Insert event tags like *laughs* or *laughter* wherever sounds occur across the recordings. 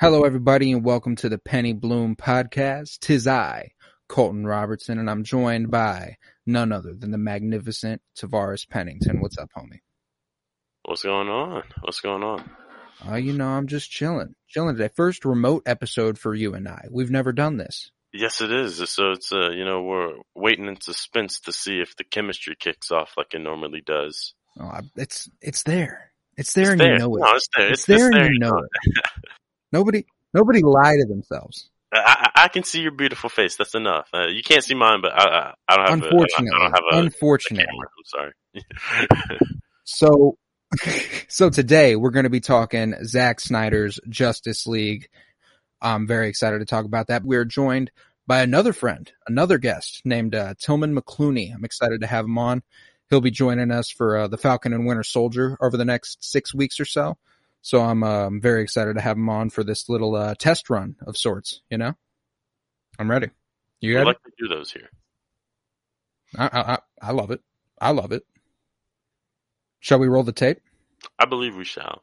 Hello, everybody, and welcome to the Penny Bloom podcast. Tis I, Colton Robertson, and I'm joined by none other than the magnificent Tavares Pennington. What's up, homie? What's going on? What's going on? Uh, you know, I'm just chilling, chilling today. First remote episode for you and I. We've never done this. Yes, it is. So it's uh, you know, we're waiting in suspense to see if the chemistry kicks off like it normally does. Oh, I, it's it's there. It's there, It's and there. you know it. No, it's there. It's It's, there, it's there. and you know it. *laughs* Nobody, nobody lie to themselves. I, I can see your beautiful face. That's enough. Uh, you can't see mine, but I, I, I don't have. Unfortunately, a, I don't have a, a unfortunately. camera. I'm sorry. *laughs* So, *laughs* so today we're going to be talking Zack Snyder's Justice League. I'm very excited to talk about that. We're joined by another friend, another guest named uh, Tillman McClooney. I'm excited to have him on. He'll be joining us for uh, the Falcon and Winter Soldier over the next six weeks or so. So I'm um, very excited to have him on for this little uh, test run of sorts. You know, I'm ready. You like to do those here. I I- I love it. I love it. Shall we roll the tape? I believe we shall.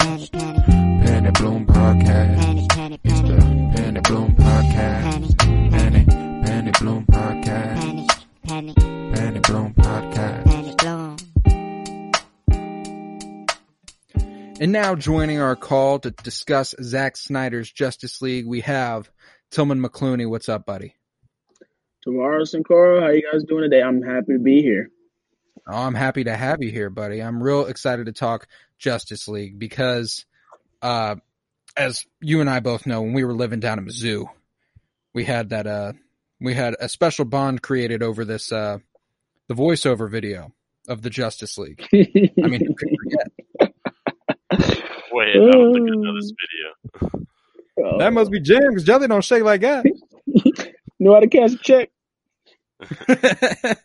And now joining our call to discuss Zack Snyder's Justice League, we have Tillman McClooney. What's up, buddy? And Cora, how you guys doing today? I'm happy to be here. Oh, I'm happy to have you here, buddy. I'm real excited to talk Justice League because, uh, as you and I both know, when we were living down in Mizzou, we had that, uh, we had a special bond created over this, uh, the voiceover video of the Justice League. *laughs* I mean, who could forget? Wait, I'm looking at this video. Oh, That must be Jim because Jelly don't shake like that. *laughs* know how to cash a check. *laughs*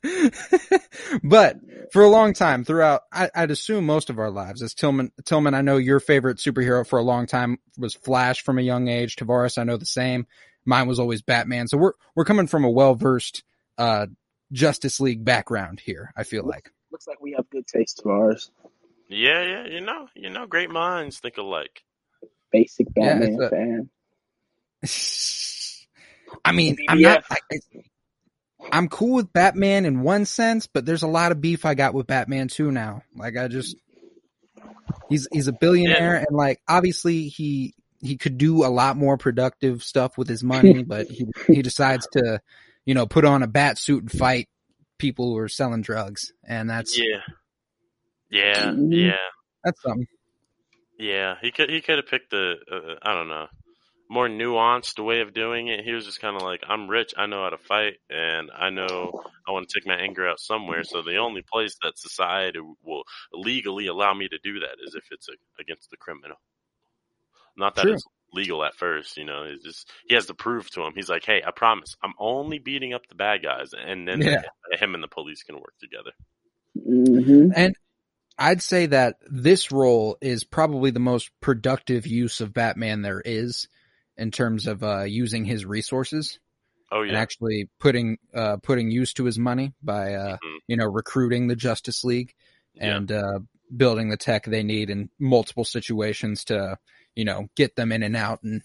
but for a long time throughout, I, I'd assume most of our lives, as Tillman, Tillman, I know your favorite superhero for a long time was Flash from a young age. Tavares, I know the same. Mine was always Batman. So we're, we're coming from a well-versed, uh, Justice League background here, I feel like. Looks like we have good taste, Tavares. Yeah, yeah. You know, you know, great minds think alike. Basic Batman it's a- fan. I mean, I'm not, I, I- I'm cool with Batman in one sense, but there's a lot of beef I got with Batman too now. Like I just, he's, he's a billionaire and like, obviously he, he could do a lot more productive stuff with his money, *laughs* but he, he decides to, you know, put on a bat suit and fight people who are selling drugs. And that's, Yeah. Yeah, Mhm. yeah. that's something. Yeah, he could he could have picked a uh, I don't know more nuanced way of doing it. He was just kind of like, I'm rich, I know how to fight, and I know I want to take my anger out somewhere. So the only place that society will legally allow me to do that is if it's a, against the criminal. Not that True. it's legal at first, you know. It's just he has to prove to him. He's like, hey, I promise, I'm only beating up the bad guys, and then Yeah. him and the police can work together. hmm And I'd say that this role is probably the most productive use of Batman there is in terms of uh, using his resources Oh yeah, and actually putting uh, putting use to his money by uh, Mhm. you know recruiting the Justice League yeah. and uh, building the tech they need in multiple situations to you know get them in and out and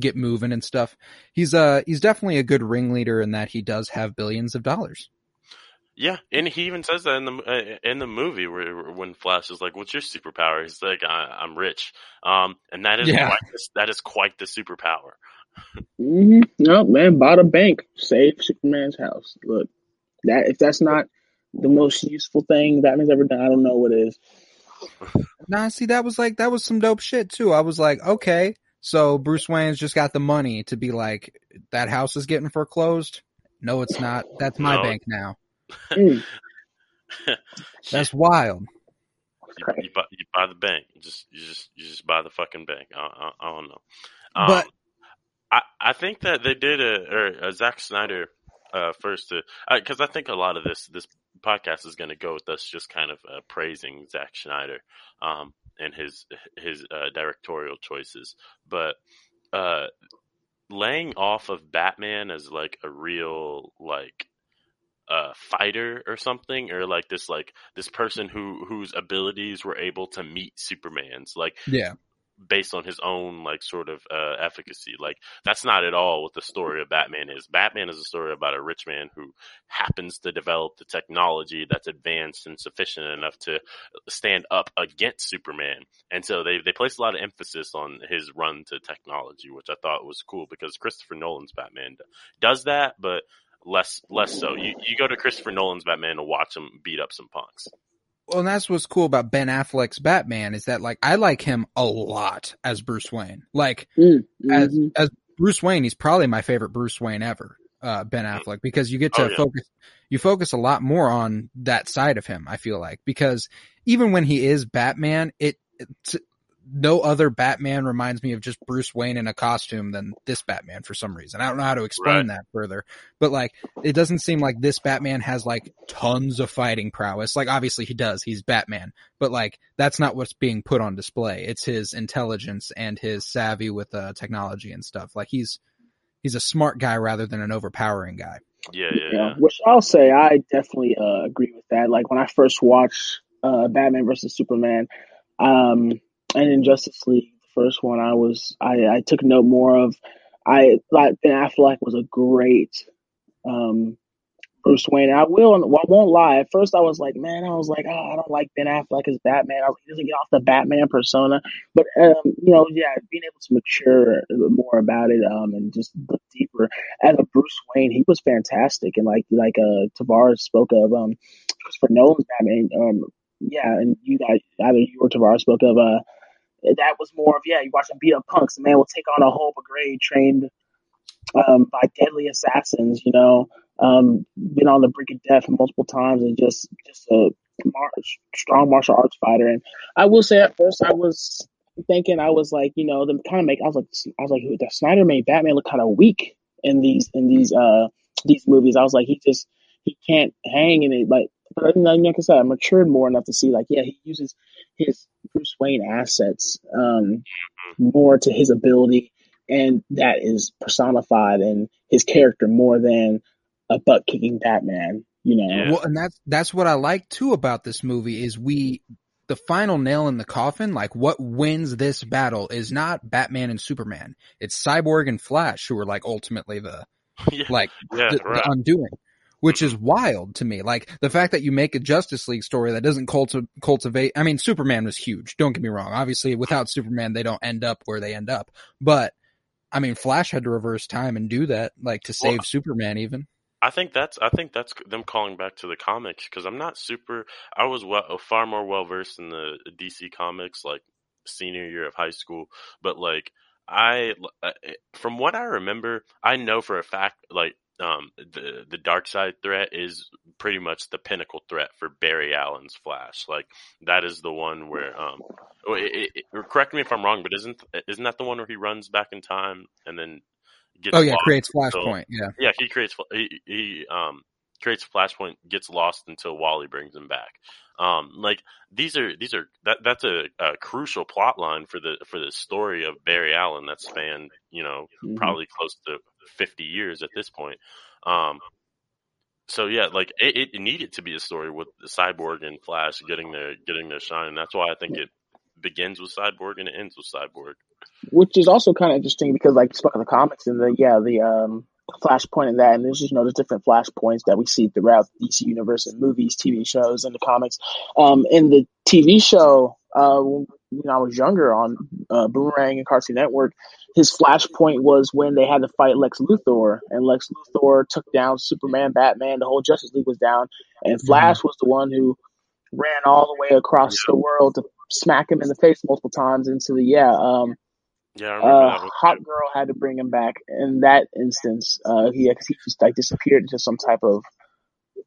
get moving and stuff. He's uh he's definitely a good ringleader in that he does have billions of dollars. Yeah, and he even says that in the uh, in the movie where when Flash is like, "What's your superpower?" He's like, I, "I'm rich," um, and that is Yeah. quite the, that is quite the superpower. hmm No, man, bought a bank, saved Superman's house. Look, that if that's not the most useful thing Batman's ever done, I don't know what is. Nah, see, that was like, that was some dope shit too. I was like, okay, so Bruce Wayne's just got the money to be like, that house is getting foreclosed. No, it's not. That's my No. bank now. Mm. *laughs* That's wild. you, you, buy, you buy the bank. You just you just you just buy the fucking bank. I, I, I don't know. Um, But- I I think that they did a or a Zack Snyder uh, first to because I think a lot of this this podcast is going to go with us just kind of uh, praising Zack Snyder um, and his his uh, directorial choices, but uh, laying off of Batman as like a real like uh fighter or something or like this like this person who whose abilities were able to meet superman's like Yeah. based on his own like sort of uh efficacy. Like that's not at all what the story of batman is. Batman is a story about a rich man who happens to develop the technology that's advanced and sufficient enough to stand up against superman. And so they they place a lot of emphasis on his run to technology which i thought was cool because christopher nolan's batman does that but less less so. You you go to Christopher Nolan's Batman to watch him beat up some punks. Well, and that's what's cool about Ben Affleck's Batman is that like I like him a lot as Bruce Wayne. Like Mm, as mhm. as Bruce Wayne, he's probably my favorite Bruce Wayne ever. Uh, Ben Affleck, because you get to Oh, yeah. focus, you focus a lot more on that side of him. I feel like because even when he is Batman, it, it's, no other Batman reminds me of just Bruce Wayne in a costume than this Batman for some reason. I don't know how to explain that further, but like it doesn't seem like this Batman has like tons of fighting prowess. Like obviously he does, he's Batman, but like that's not what's being put on display. It's his intelligence and his savvy with uh, technology and stuff. Like he's he's a smart guy rather than an overpowering guy. Yeah, yeah, Yeah, yeah. which I'll say I definitely uh, agree with that. Like when I first watched uh, Batman versus Superman, um, and in Justice League, the first one, I was I, I took note more of. I thought Ben Affleck was a great um, Bruce Wayne. I will, I won't lie. At first, I was like, man, I was like, oh, I don't like Ben Affleck as Batman. I he doesn't get off the Batman persona. But um, you know, yeah, being able to mature more about it um, and just look deeper as a Bruce Wayne, he was fantastic. And like like uh Tavares spoke of um Christopher Nolan's Batman, um yeah, and you guys either you or Tavares spoke of uh that was more of yeah, you watch him beat up punks, the man will take on a whole brigade trained um by deadly assassins, you know, um been on the brink of death multiple times and just just a mar- strong martial arts fighter. And I will say at first I was thinking I was like, you know, the kind of make I was like I was like the Snyder made Batman look kind of weak in these in these uh these movies. I was like he just he can't hang in it like but you like I said, I matured more enough to see like yeah, he uses his Bruce Wayne assets um more to his ability and that is personified in his character more than a butt kicking Batman, you know. Well, and that's that's what I like too about this movie is we the final nail in the coffin, like what wins this battle is not Batman and Superman. It's Cyborg and Flash who are like ultimately the *laughs* yeah, like yeah, the, right. the undoing. Which is mm-hmm. wild to me. Like the fact that you make a Justice League story that doesn't culti- cultivate. I mean, Superman was huge. Don't get me wrong. Obviously, without Superman, they don't end up where they end up. But I mean, Flash had to reverse time and do that, like to save Well, Superman. Even I think that's I think that's them calling back to the comics because I'm not super. I was well, uh, far more well versed in the DC comics like senior year of high school, but like I uh, eh, from what I remember, I know for a fact like um the the Darkseid threat is pretty much the pinnacle threat for Barry Allen's Flash. Like that is the one where um oh, it, it, it- correct me if I'm wrong, but isn't isn't that the one where he runs back in time and then gets oh yeah, creates Flashpoint. Yeah. yeah, he creates he, he um creates a flashpoint, gets lost until Wally brings him back. Um, like these are these are that that's a, a crucial plot line for the for the story of Barry Allen that spanned you know Mhm. probably close to fifty years at this point. Um, so yeah, like it, it needed to be a story with the Cyborg and Flash getting their getting their shine. That's why I think it begins with Cyborg and it ends with Cyborg. which is also kind of interesting because like you the comics and the yeah the um flashpoint and that and there's just you know there's different flashpoints that we see throughout DC universe and movies, TV shows, and the comics. Um, in the TV show, uh, when you know, I was younger on uh, Boomerang and Cartoon Network, his flashpoint was when they had to fight Lex Luthor, and Lex Luthor took down Superman, Batman, the whole Justice League was down, and Flash was the one who ran all the way across the world to smack him in the face multiple times into the yeah um Yeah, I uh, that. Hawkgirl had to bring him back in that instance. Uh, he, he just like disappeared into some type of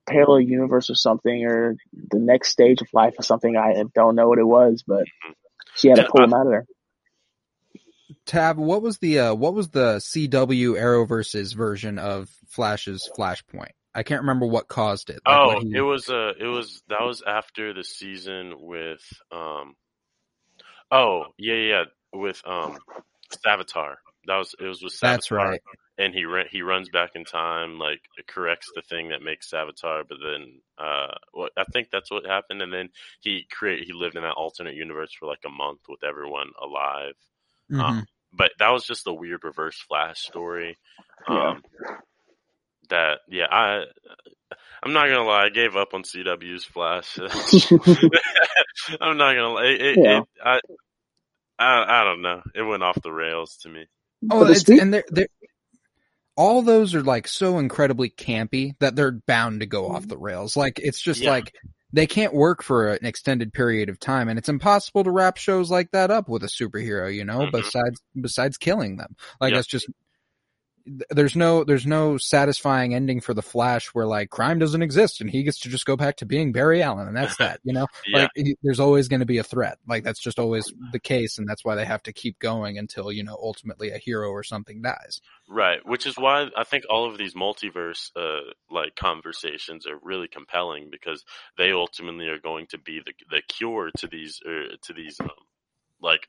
parallel universe or something, or the next stage of life or something. I don't know what it was, but she had to pull him out of there. Tab, what was the uh, what was the CW Arrowverse's version of Flash's Flashpoint? I can't remember what caused it. Like oh, he... it was uh it was that was after the season with um oh yeah yeah with um Savitar. That was it was with Savitar. That's right. And he he runs back in time, like corrects the thing that makes Savitar, but then uh, well, I think that's what happened. And then he create he lived in that alternate universe for like a month with everyone alive. Mm-hmm. Um, but that was just a weird reverse Flash story. Um, yeah. That yeah, I I'm not gonna lie, I gave up on CW's Flash. *laughs* *laughs* I'm not gonna lie, it, yeah. it, I, I I don't know, it went off the rails to me. Oh, and they're, they're all those are like so incredibly campy that they're bound to go off the rails. Like it's just yeah. like they can't work for an extended period of time and it's impossible to wrap shows like that up with a superhero, you know, mm-hmm. besides besides killing them. Like yep. that's just there's no there's no satisfying ending for the Flash where like crime doesn't exist and he gets to just go back to being Barry Allen and that's *laughs* that you know? Yeah. like he, there's always going to be a threat. Like that's just always the case and that's why they have to keep going until you know ultimately a hero or something dies. Right which is why I think all of these multiverse uh like conversations are really compelling because they ultimately are going to be the the cure to these uh, to these um, like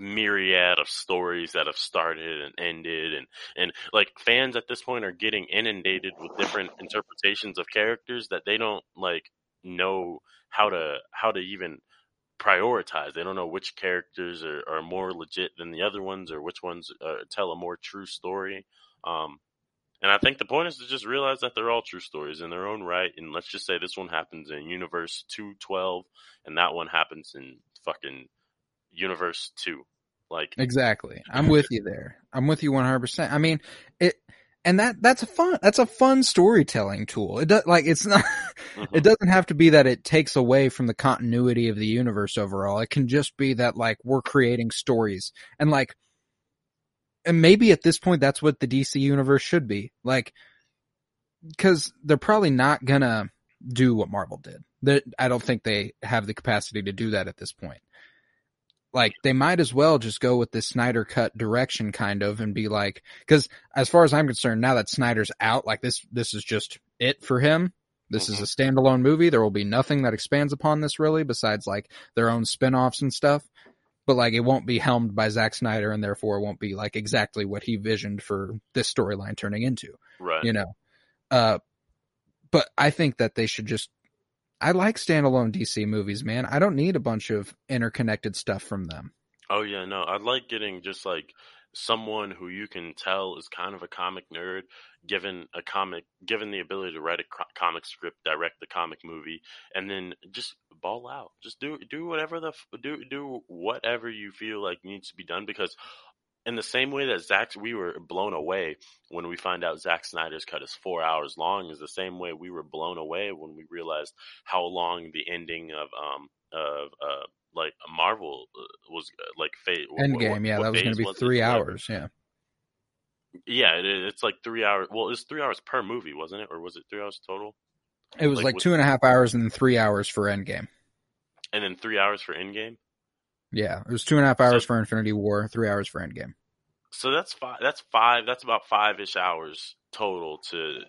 myriad of stories that have started and ended and and like fans at this point are getting inundated with different interpretations of characters that they don't like know how to how to even prioritize they don't know which characters are, are more legit than the other ones or which ones uh, tell a more true story um and I think the point is to just realize that they're all true stories in their own right. And let's just say this one happens in Universe 212 and that one happens in fucking universe two. Like exactly, *laughs* I'm with you there. I'm with you 100. percent I mean, it and that that's a fun that's a fun storytelling tool. It does like it's not. Mm-hmm. *laughs* It doesn't have to be that it takes away from the continuity of the universe overall. It can just be that like we're creating stories and like, and maybe at this point that's what the DC universe should be like, because they're probably not gonna do what Marvel did. That I don't think they have the capacity to do that at this point like they might as well just go with the Snyder cut direction kind of and be like cuz as far as I'm concerned now that Snyder's out like this this is just it for him. This is a mm-hmm. standalone movie. There will be nothing that expands upon this really besides like their own spin-offs and stuff. But like it won't be helmed by Zack Snyder and therefore it won't be like exactly what he visioned for this storyline turning into. Right. You know. Uh but I think that they should just I like standalone DC movies, man. I don't need a bunch of interconnected stuff from them. Oh yeah, no. I like getting just like someone who you can tell is kind of a comic nerd, given a comic, given the ability to write a comic script, direct the comic movie, and then just ball out. Just do do whatever the do do whatever you feel like needs to be done because in the same way that Zack, we were blown away when we find out Zack Snyder's cut is four hours long, is the same way we were blown away when we realized how long the ending of um of uh like Marvel uh, was uh, like fate. Endgame, what, yeah, what that was going to be three hours, yeah. Yeah, it, it's like three hours. Well, it's three hours per movie, wasn't it, or was it three hours total? It was like, like with, two and a half hours and then three hours for Endgame. And then three hours for Endgame. Yeah, it was two and a half hours so, for Infinity War, three hours for Endgame. So that's five. That's five. That's about five ish hours total to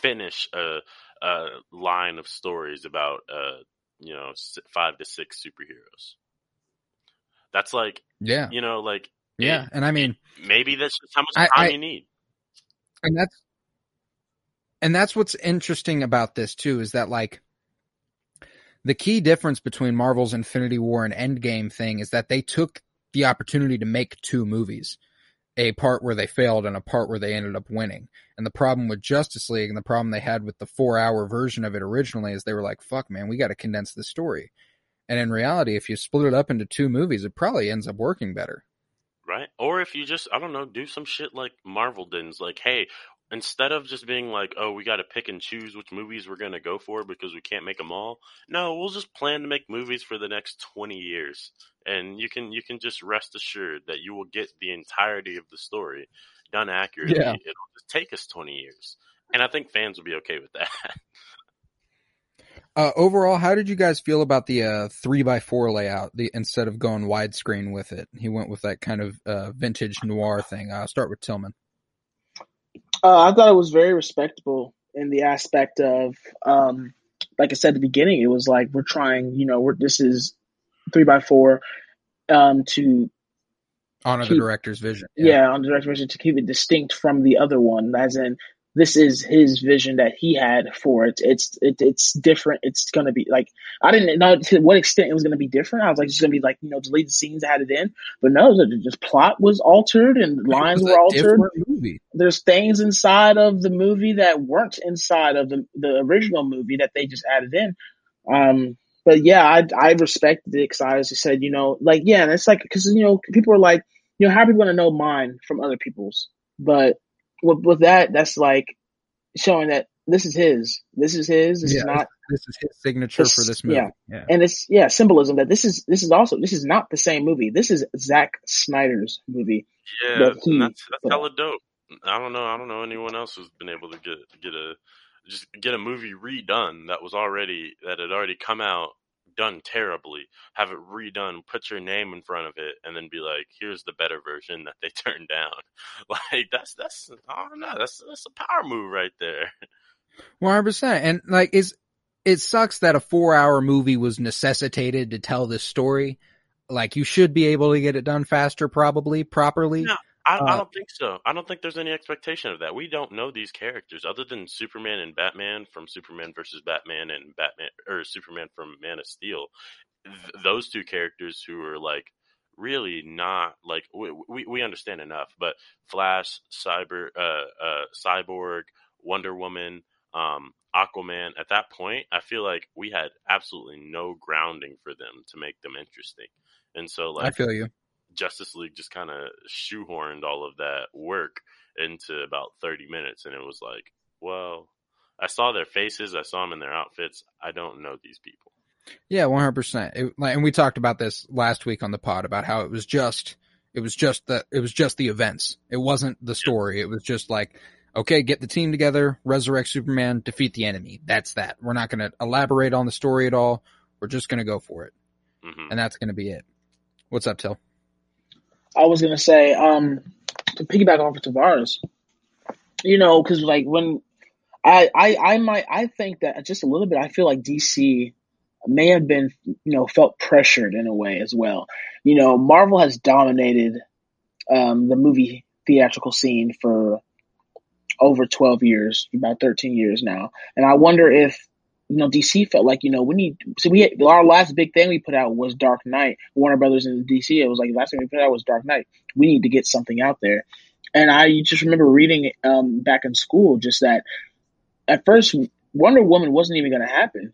finish a, a line of stories about uh you know five to six superheroes. That's like yeah, you know, like yeah, it, and I mean maybe that's just how much time I, I, you need. And that's and that's what's interesting about this too is that like the key difference between Marvel's Infinity War and Endgame thing is that they took the opportunity to make two movies a part where they failed and a part where they ended up winning. And the problem with Justice League and the problem they had with the four hour version of it originally is they were like, fuck, man, we got to condense the story. And in reality, if you split it up into two movies, it probably ends up working better. Right. Or if you just, I don't know, do some shit like Marvel did. Like, hey, instead of just being like, oh, we got to pick and choose which movies we're going to go for because we can't make them all. No, we'll just plan to make movies for the next 20 years. And you can, you can just rest assured that you will get the entirety of the story done accurately. Yeah. It'll just take us 20 years. and I think fans will be okay with that. Uh, overall, how did you guys feel about the uh, three by four layout? The instead of going widescreen with it, he went with that kind of uh, vintage noir thing. I'll start with Tillman. Uh, I thought it was very respectable in the aspect of, um, like I said at the beginning, it was like we're trying, you know, we're this is three by four um, to honor keep, the director's vision. Yeah. yeah, on the director's vision to keep it distinct from the other one, as in this is his vision that he had for it. It's it, it's different. It's gonna be like I didn't know to what extent it was gonna be different. I was like, it's gonna be like you know deleted scenes had it in, but no, the just plot was altered and lines were altered. There's things inside of the movie that weren't inside of the the original movie that they just added in. Um, but yeah, I I respected it because I as said, you know, like yeah, and it's like because you know people are like, you know, how are people gonna know mine from other people's? But with, with that, that's like showing that this is his. This is his. This yeah, is not. This is his signature for this movie. Yeah. yeah. and it's yeah symbolism that this is this is also this is not the same movie. This is Zack Snyder's movie. Yeah, that he, that's that's hella dope. I don't know. I don't know anyone else who's been able to get get a just get a movie redone that was already that had already come out done terribly, have it redone, put your name in front of it, and then be like, "Here's the better version that they *laughs* turned down." Like that's that's I don't know, that's that's a power move right there. One hundred percent, and like it's it sucks that a four hour movie was necessitated to tell this story. Like you should be able to get it done faster, probably properly. No, I, uh, I, don't think so. I don't think there's any expectation of that. We don't know these characters other than Superman and Batman from Superman versus Batman and Batman or Superman from Man of Steel. Th- those two characters who are like really not like we, we, we understand enough, but Flash, Cyber, uh, uh, Cyborg, Wonder Woman, um, Aquaman. At that point, I feel like we had absolutely no grounding for them to make them interesting, and so like I feel you Justice League just kind of shoehorned all of that work into about 30 minutes. And it was like, well, I saw their faces, I saw them in their outfits. I don't know these people. Yeah, 100%. It, and we talked about this last week on the pod about how it was just, it was just the, it was just the events. It wasn't the story. It was just like, okay, get the team together, resurrect Superman, defeat the enemy. That's that. We're not going to elaborate on the story at all. We're just going to go for it. Mm-hmm. And that's going to be it. What's up, Till? I was gonna say, um, to piggyback off of Tavares, you know, because like when I, I I might I think that just a little bit I feel like DC may have been you know felt pressured in a way as well. You know, Marvel has dominated um, the movie theatrical scene for over 12 years, about 13 years now. And I wonder if you know, DC felt like, you know, we need, so we had, our last big thing we put out was Dark Knight. Warner Brothers in DC, it was like, last thing we put out was Dark Knight. We need to get something out there. And I just remember reading, um, back in school, just that at first, Wonder Woman wasn't even going to happen.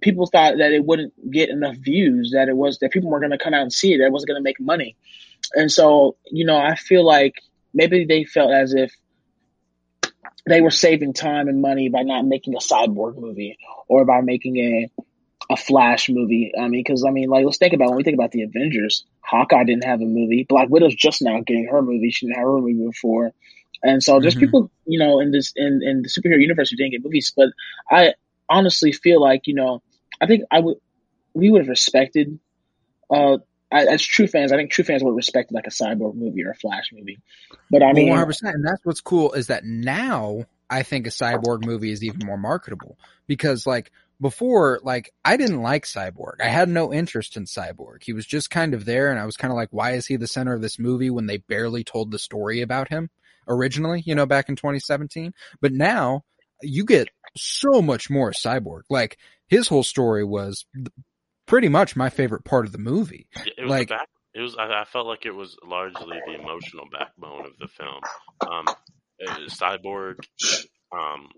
People thought that it wouldn't get enough views, that it was, that people weren't going to come out and see it, that it wasn't going to make money. And so, you know, I feel like maybe they felt as if they were saving time and money by not making a cyborg movie or by making a a Flash movie. I mean, because I mean, like, let's think about when we think about the Avengers. Hawkeye didn't have a movie. Black Widow's just now getting her movie. She didn't have her movie before, and so there's mm-hmm. people, you know, in this in in the superhero universe who didn't get movies. But I honestly feel like, you know, I think I would we would have respected. Uh, as true fans, I think true fans would respect like a cyborg movie or a Flash movie. But I mean, one hundred percent, and that's what's cool is that now I think a cyborg movie is even more marketable because like before, like I didn't like Cyborg. I had no interest in Cyborg. He was just kind of there, and I was kind of like, why is he the center of this movie when they barely told the story about him originally? You know, back in 2017. But now you get so much more Cyborg. Like his whole story was pretty much my favorite part of the movie. It was like back, it was. I, I, felt like it was largely the emotional backbone of the film. Um, uh, Cyborg, um,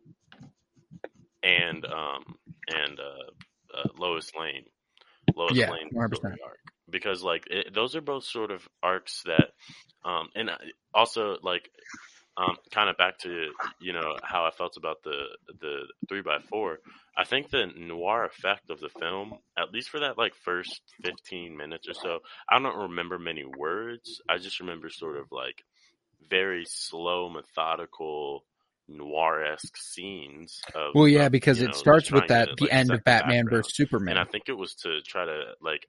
and um, and uh, uh, Lois Lane, Lois yeah, Lane arc because like it, those are both sort of arcs that, um, and uh, also like um, kind of back to you know how I felt about the the three by four. I think the noir effect of the film, at least for that like first fifteen minutes or so, I don't remember many words. I just remember sort of like very slow, methodical noir esque scenes. Of, Well, yeah, because it know, starts with that to, the like, end of Batman versus Superman. and I think it was to try to like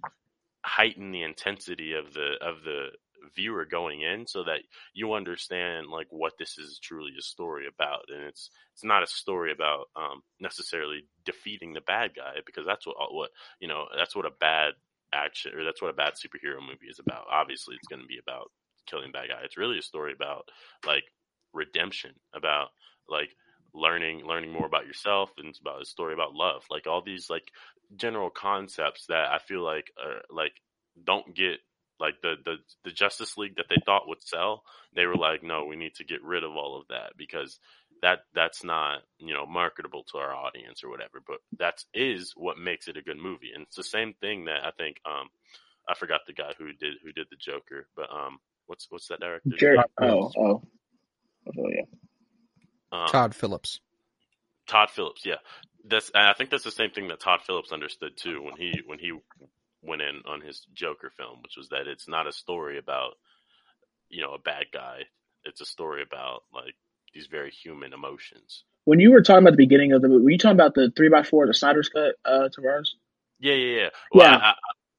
heighten the intensity of the of the viewer going in so that you understand like what this is truly a story about. And it's it's not a story about um necessarily defeating the bad guy because that's what what you know that's what a bad action or that's what a bad superhero movie is about. Obviously it's going to be about killing bad guy. It's really a story about like redemption about like learning learning more about yourself and it's about a story about love. Like all these like general concepts that i feel like are like don't get like the, the the justice league that they thought would sell they were like no we need to get rid of all of that because that that's not you know marketable to our audience or whatever but that is what makes it a good movie and it's the same thing that i think um i forgot the guy who did who did the joker but um what's what's that director Jared, Todd oh, Phillips. oh, oh, yeah. um, Todd Phillips. Todd Phillips, yeah. That's I think that's the same thing that Todd Phillips understood too when he when he went in on his Joker film, which was that it's not a story about you know a bad guy. It's a story about like these very human emotions. When you were talking about the beginning of the movie, were you talking about the three by four, the Snyder's cut, uh, Tavares? Yeah, yeah, yeah. Well, Yeah. I, I,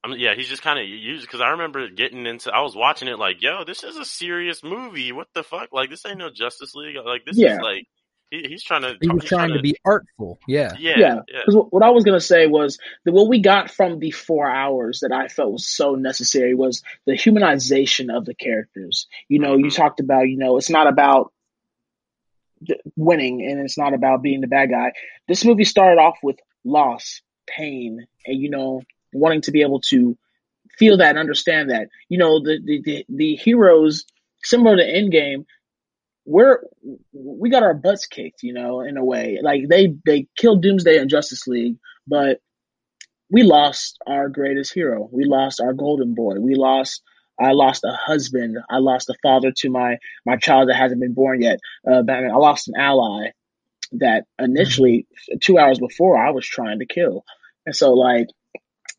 I'm, yeah, he's just kind of used because I remember getting into. I was watching it like, yo, this is a serious movie. What the fuck? Like, this ain't no Justice League. Like, this Yeah. is like he, he's trying to. He was he's trying to be artful. Yeah. Yeah, Yeah. yeah. Because what I was gonna say was that what we got from the four hours that I felt was so necessary was the humanization of the characters. You know, you Mhm. talked about, you know, it's not about winning and it's not about being the bad guy. This movie started off with loss, pain, and you know, wanting to be able to feel that and understand that. You know, the the the, the heroes similar to Endgame we're we got our butts kicked, you know, in a way. Like they they killed Doomsday and Justice League, but we lost our greatest hero. We lost our golden boy. We lost. I lost a husband. I lost a father to my my child that hasn't been born yet. Uh, Batman. I lost an ally that initially two hours before I was trying to kill, and so like.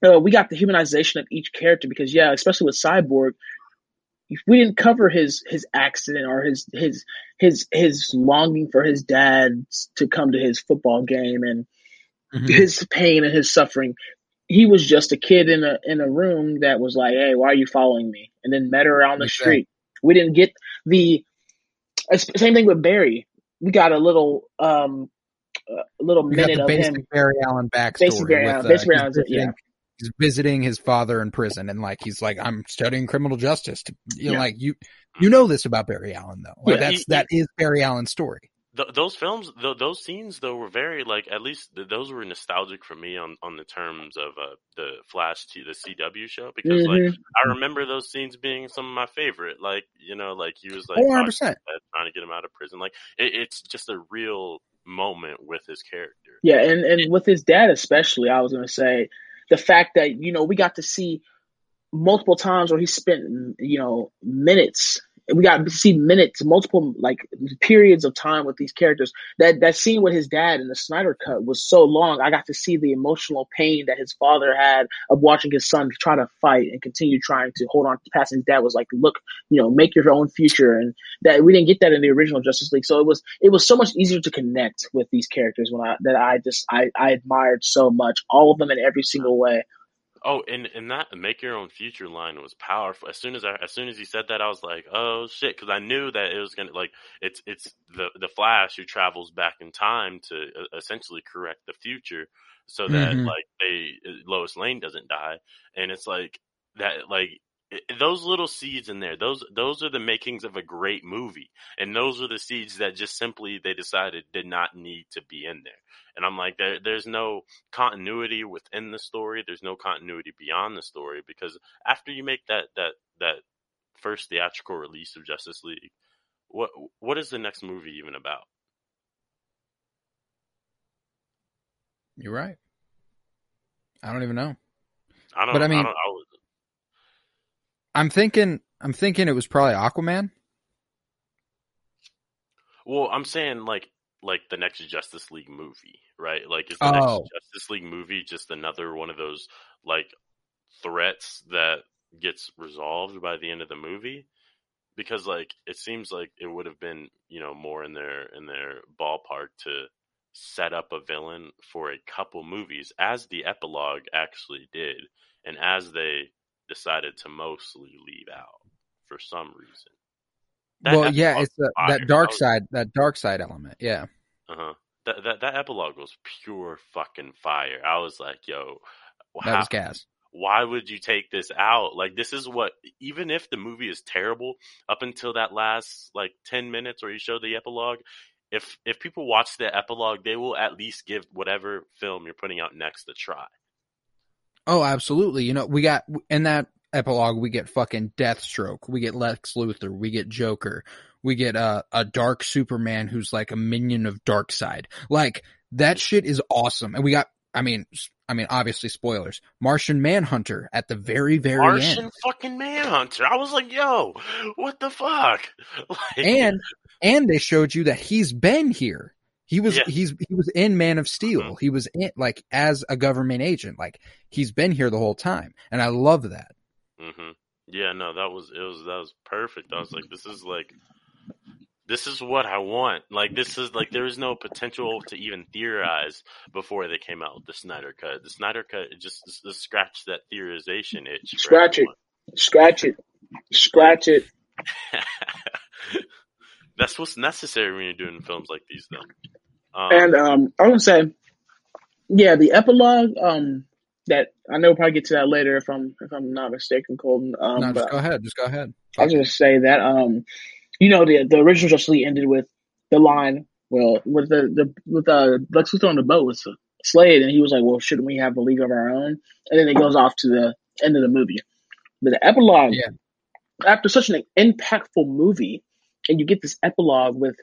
Uh, we got the humanization of each character because yeah, especially with Cyborg, we didn't cover his his accident or his his his his longing for his dad to come to his football game and Mhm. his pain and his suffering. He was just a kid in a in a room that was like, "Hey, why are you following me?" And then met her on the Exactly. street. We didn't get the same thing with Barry. We got a little um a little We minute of basic him. Barry Allen backstory. Basic Barry with, Allen- uh, basic Barry he's yeah. Visiting- He's visiting his father in prison, and like he's like, I'm studying criminal justice. To, you know, Yeah. like you, you know this about Barry Allen though. Like Yeah, that's he- that is Barry Allen's story. Th- those films, th- those scenes, though, were very like at least th- those were nostalgic for me on on the terms of uh, the Flash, to the CW show, because like Mhm. I remember those scenes being some of my favorite. Like you know, like he was like Oh, talking 100 to percent. his dad, trying to get him out of prison. Like it, it's just a real moment with his character. Yeah, and, and with his dad especially, I was gonna say the fact that you know we got to see multiple times where he spent you know minutes. We got to see minutes, multiple like periods of time with these characters. That that scene with his dad in the Snyder cut was so long. I got to see the emotional pain that his father had of watching his son try to fight and continue trying to hold on to past his dad was like, look, you know, make your own future, and that we didn't get that in the original Justice League. So it was it was so much easier to connect with these characters when I that I just I, I admired so much all of them in every single way. Oh, and and that make your own future line was powerful. As soon as I, as soon as he said that, I was like, oh shit, because I knew that it was gonna like it's it's the the Flash who travels back in time to uh, essentially correct the future, so that Mhm. like they Lois Lane doesn't die, and it's like that like those little seeds in there those those are the makings of a great movie. And those are the seeds that just simply they decided did not need to be in there. And i'm like there there's no continuity within the story. There's no continuity beyond the story because after you make that that that first theatrical release of justice league what what is the next movie even about? You're right. I don't even know. i don't But I mean- I, don't, I'm thinking. I'm thinking it was probably Aquaman. well i'm saying like like the next justice league movie right like is the Oh. next justice league movie just another one of those like threats that gets resolved by the end of the movie because like it seems like it would have been you know more in their in their ballpark to set up a villain for a couple movies as the epilogue actually did and as they decided to mostly leave out for some reason That well, yeah, it's the, that dark side, that Darkseid element. Yeah. uh-huh that, that that epilogue was pure fucking fire i was like yo That was gas. why would you take this out? Like this is what even if the movie is terrible up until that last like 10 minutes where you show the epilogue, if if people watch the epilogue, they will at least give whatever film you're putting out next a try. Oh, absolutely. You know, we got in that epilogue, we get fucking Deathstroke, we get Lex Luthor, we get Joker, we get uh, a dark Superman who's like a minion of Darkseid. Like that shit is awesome. And we got, I mean, I mean, obviously spoilers. Martian Manhunter at the very, very Martian end, fucking Manhunter. I was like, yo, what the fuck? *laughs* Like, and and they showed you that he's been here. He was Yeah. he's he was in Man of Steel. Mhm. He was in like as a government agent. Like he's been here the whole time, and I love that. hmm Yeah, no, that was it was that was perfect. I was like, this is like this is what I want. Like this is like there is no potential to even theorize before they came out with the Snyder cut. The Snyder cut it just, just scratched that theorization itch. Scratch it. Scratch it. Scratch *laughs* it. That's what's necessary when you're doing films like these, though. Um, And um, I would say, yeah, the epilogue. Um, that I know we'll probably get to that later if I'm if I'm not mistaken, Colton. Um, no, but just go ahead. Just go ahead. I'll just say that um, you know, the the original Justice League ended with the line, well, with the the with uh Lex Luthor on the boat with Slade, and he was like, well, shouldn't we have a league of our own? And then it goes off to the end of the movie. But the epilogue, Yeah. after such an impactful movie, and you get this epilogue with,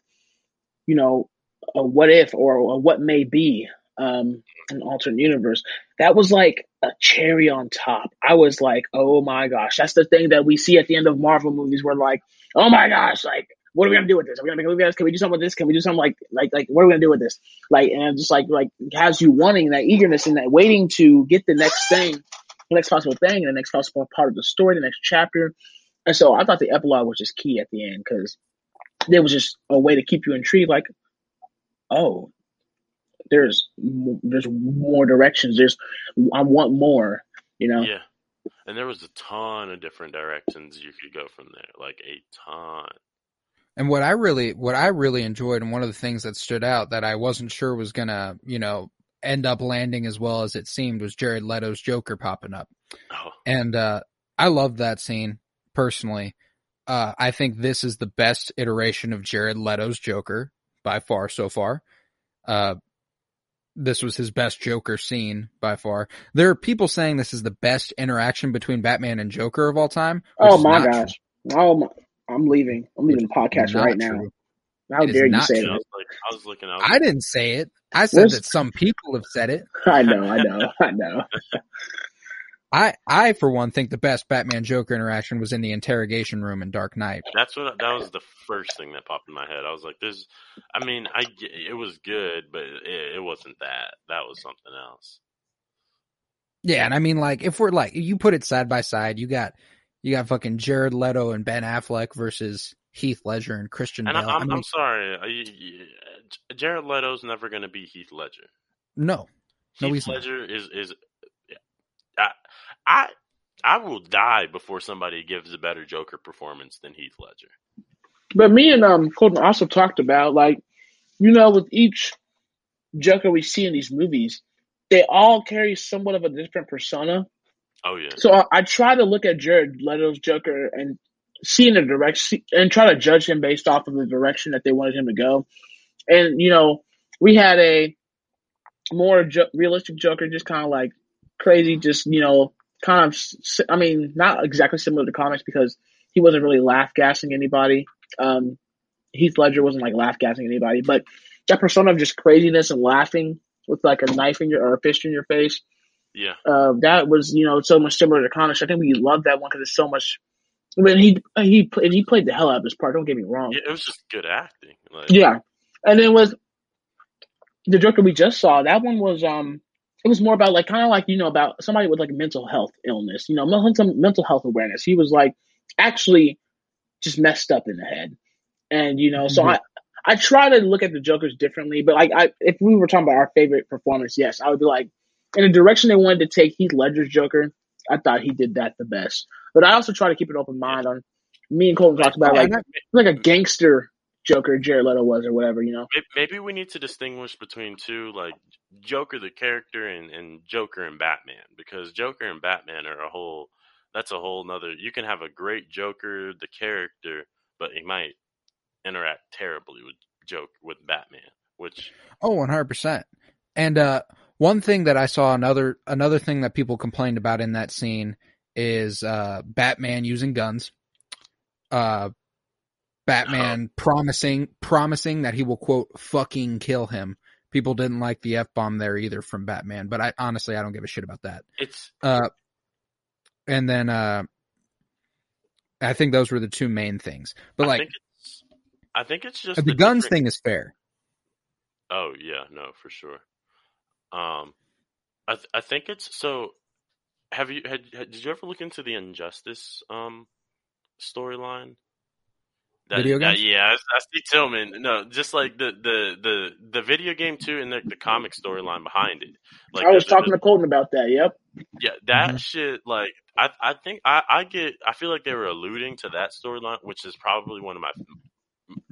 you know, a what if or a what may be, um, an alternate universe. That was like a cherry on top. I was like, oh my gosh, that's the thing that we see at the end of Marvel movies. Where like, oh my gosh, like, what are we gonna do with this? Are we gonna make a movie? this? Can we do something with this? Can we do something like, like, like, what are we gonna do with this? Like, and just like, like, has you wanting that eagerness and that waiting to get the next thing, the next possible thing, and the next possible part of the story, the next chapter. And so I thought the epilogue was just key at the end because there was just a way to keep you intrigued. Like, oh, there's there's more directions. There's I want more. You know. yeah, and there was a ton of different directions you could go from there, like a ton. And what I really, what I really enjoyed, and one of the things that stood out that I wasn't sure was gonna, you know, end up landing as well as it seemed was Jared Leto's Joker popping up. Oh, And uh, I loved that scene personally. Uh, I think this is the best iteration of Jared Leto's Joker by far so far. Uh, this was his best Joker scene by far. There are people saying this is the best interaction between Batman and Joker of all time. Oh my not gosh. Oh my, I'm leaving. I'm leaving the podcast Not right now. How It is dare you not say I that? was like, I was looking. I, was I didn't say it. I said Where's- that some people have said it. *laughs* I know, I know, I know. *laughs* I, I for one think the best Batman Joker interaction was in the interrogation room in Dark Knight. That's what that was the first thing that popped in my head. I was like, "This." I mean, I it was good, but it, it wasn't that. That was something else. Yeah, and I mean, like, if we're like, you put it side by side, you got, you got fucking Jared Leto and Ben Affleck versus Heath Ledger and Christian And Bale. I, I I'm, mean, I'm sorry, uh, I- Jared Leto's never going to be Heath Ledger. no, No, Heath not. Ledger is is. I, I I will die before somebody gives a better Joker performance than Heath Ledger. But me and um Colton also talked about like, you know, with each Joker we see in these movies, they all carry somewhat of a different persona. Oh yeah, So I, I try to look at Jared Leto's Joker and see in the direction and try to judge him based off of the direction that they wanted him to go. And you know, we had a more jo- realistic Joker, just kind of like crazy, just you know, kind of. I mean, not exactly similar to comics because he wasn't really laugh gassing anybody. Um, Heath Ledger wasn't like laugh gassing anybody, but that persona of just craziness and laughing with like a knife in your or a fist in your face yeah. uh, that was you know so much similar to comics. I think we love that one because it's so much. I mean, he he pl- he played the hell out of his part. Don't get me wrong. yeah, it was just good acting. Like, Yeah, and then with the Joker we just saw, that one was um, it was more about like kind of like you know about somebody with like mental health illness, you know, mental mental health awareness. He was like actually just messed up in the head. And you know, so Mhm. I I try to look at the Jokers differently. But like, I if we were talking about our favorite performance, yes, I would be like, in the direction they wanted to take Heath Ledger's Joker, I thought he did that the best. But I also try to keep an open mind on. Me and Colton talked about like like a gangster Joker Jared Leto was or whatever, you know. Maybe we need to distinguish between two, like Joker the character and, and Joker and Batman, because Joker and Batman are a whole. That's a whole nother. You can have a great Joker, the character, but he might interact terribly with Joke with Batman, which Oh, one hundred percent. And uh, one thing that I saw another another thing that people complained about in that scene is uh, Batman using guns. Uh, Batman promising promising that he will quote fucking kill him. People didn't like the f bomb there either from Batman, but I honestly I don't give a shit about that. it's Uh, and then uh, I think those were the two main things. But I like think it's, I think it's just the guns different- thing is fair. Oh yeah, no, for sure. Um, I th- I think it's so. Have you had, had did you ever look into the Injustice um storyline? That, Video that- games? yeah, I, I see Tillman. No, just like the the the the video game too, and the, the comic storyline behind it. Like I was the- the- talking to Colton about that. Yep. yeah, that Mhm. shit. Like, I, I think I, I get. I feel like they were alluding to that storyline, which is probably one of my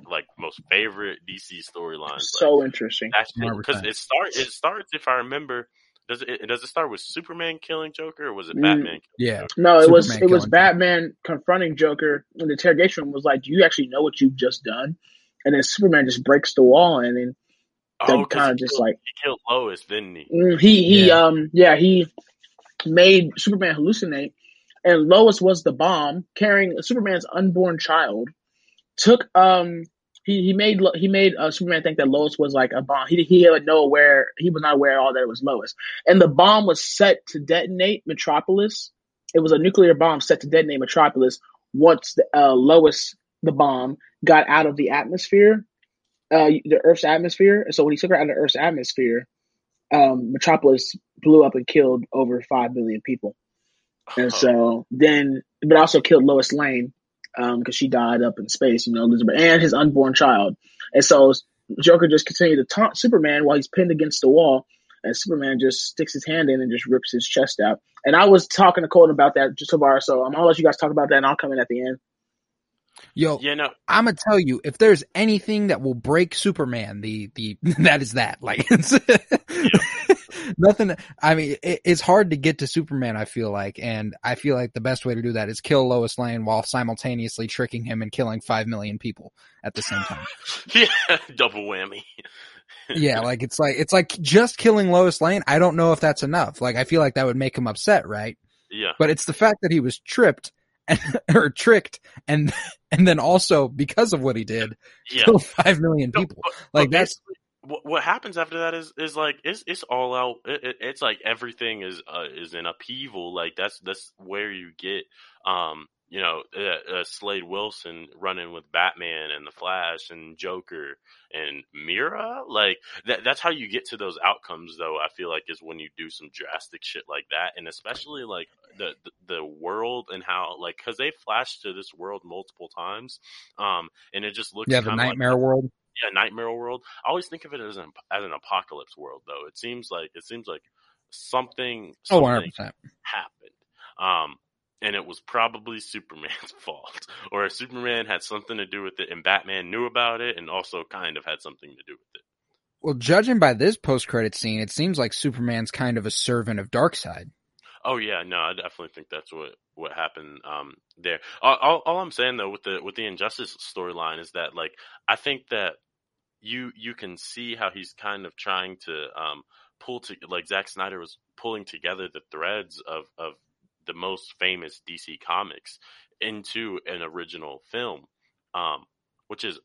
like most favorite DC storylines. Like, So interesting. because it start. It starts if I remember. Does it? Does it start with Superman killing Joker, or was it Mm. Batman? killing Yeah. Joker? No, it was it was killing. Batman confronting Joker in the interrogation room. Was like, "Do you actually know what you've just done?" And then Superman just breaks the wall, and then Oh, kind of just killed- like he killed Lois, didn't he? mm, he he Yeah. um yeah he made Superman hallucinate, and Lois was the bomb carrying Superman's unborn child. Took um he he made he made uh, Superman think that Lois was like a bomb. He he had no aware he was not aware at all that it was Lois, and the bomb was set to detonate Metropolis. It was a nuclear bomb set to detonate Metropolis once the, uh, Lois the bomb got out of the atmosphere, uh, the Earth's atmosphere. And so when he took her out of the Earth's atmosphere, um, Metropolis blew up and killed over five million people. And so then, but also killed Lois Lane Um, because she died up in space, you know, Elizabeth and his unborn child. And so Joker just continued to taunt Superman while he's pinned against the wall, and Superman just sticks his hand in and just rips his chest out. And I was talking to Colton about that just tomorrow, so I'm gonna let you guys talk about that, and I'll come in at the end. Yo, yeah, no, I'm gonna tell you, if there's anything that will break Superman, the the *laughs* that is that. Like, *laughs* it's, nothing. I mean, it, it's hard to get to Superman. I feel like, and I feel like the best way to do that is kill Lois Lane while simultaneously tricking him and killing five million people at the same time. *laughs* yeah, double whammy. yeah, like it's like it's like just killing Lois Lane. I don't know if that's enough. Like, I feel like that would make him upset, right? Yeah, But it's the fact that he was tripped and, *laughs* or tricked, and and then also because of what he did, yeah. kill five million No, people. but- Like but that's what, what happens after that is is like it's it's all out. It, it, it's like everything is uh, is in upheaval. Like that's that's where you get um you know uh, uh, Slade Wilson running with Batman and the Flash and Joker and Mera. Like that that's how you get to those outcomes. Though I feel like is when you do some drastic shit like that, and especially like the the, the world and how like because they flashed to this world multiple times. Um, and it just looks yeah, the kinda like nightmare world. Yeah, nightmare world. I always think of it as an as an apocalypse world, though. It seems like it seems like something Oh, something 100 percent. happened, um, and it was probably *laughs* Superman's *laughs* fault, or Superman had something to do with it, and Batman knew about it, and also kind of had something to do with it. Well, judging by this post-credit scene, it seems like Superman's kind of a servant of Darkseid. Oh yeah, no, I definitely think that's what what happened um, there. All, all, all I'm saying though with the with the injustice storyline is that like I think that you you can see how he's kind of trying to um, pull to like Zack Snyder was pulling together the threads of of the most famous DC comics into an original film, um, which is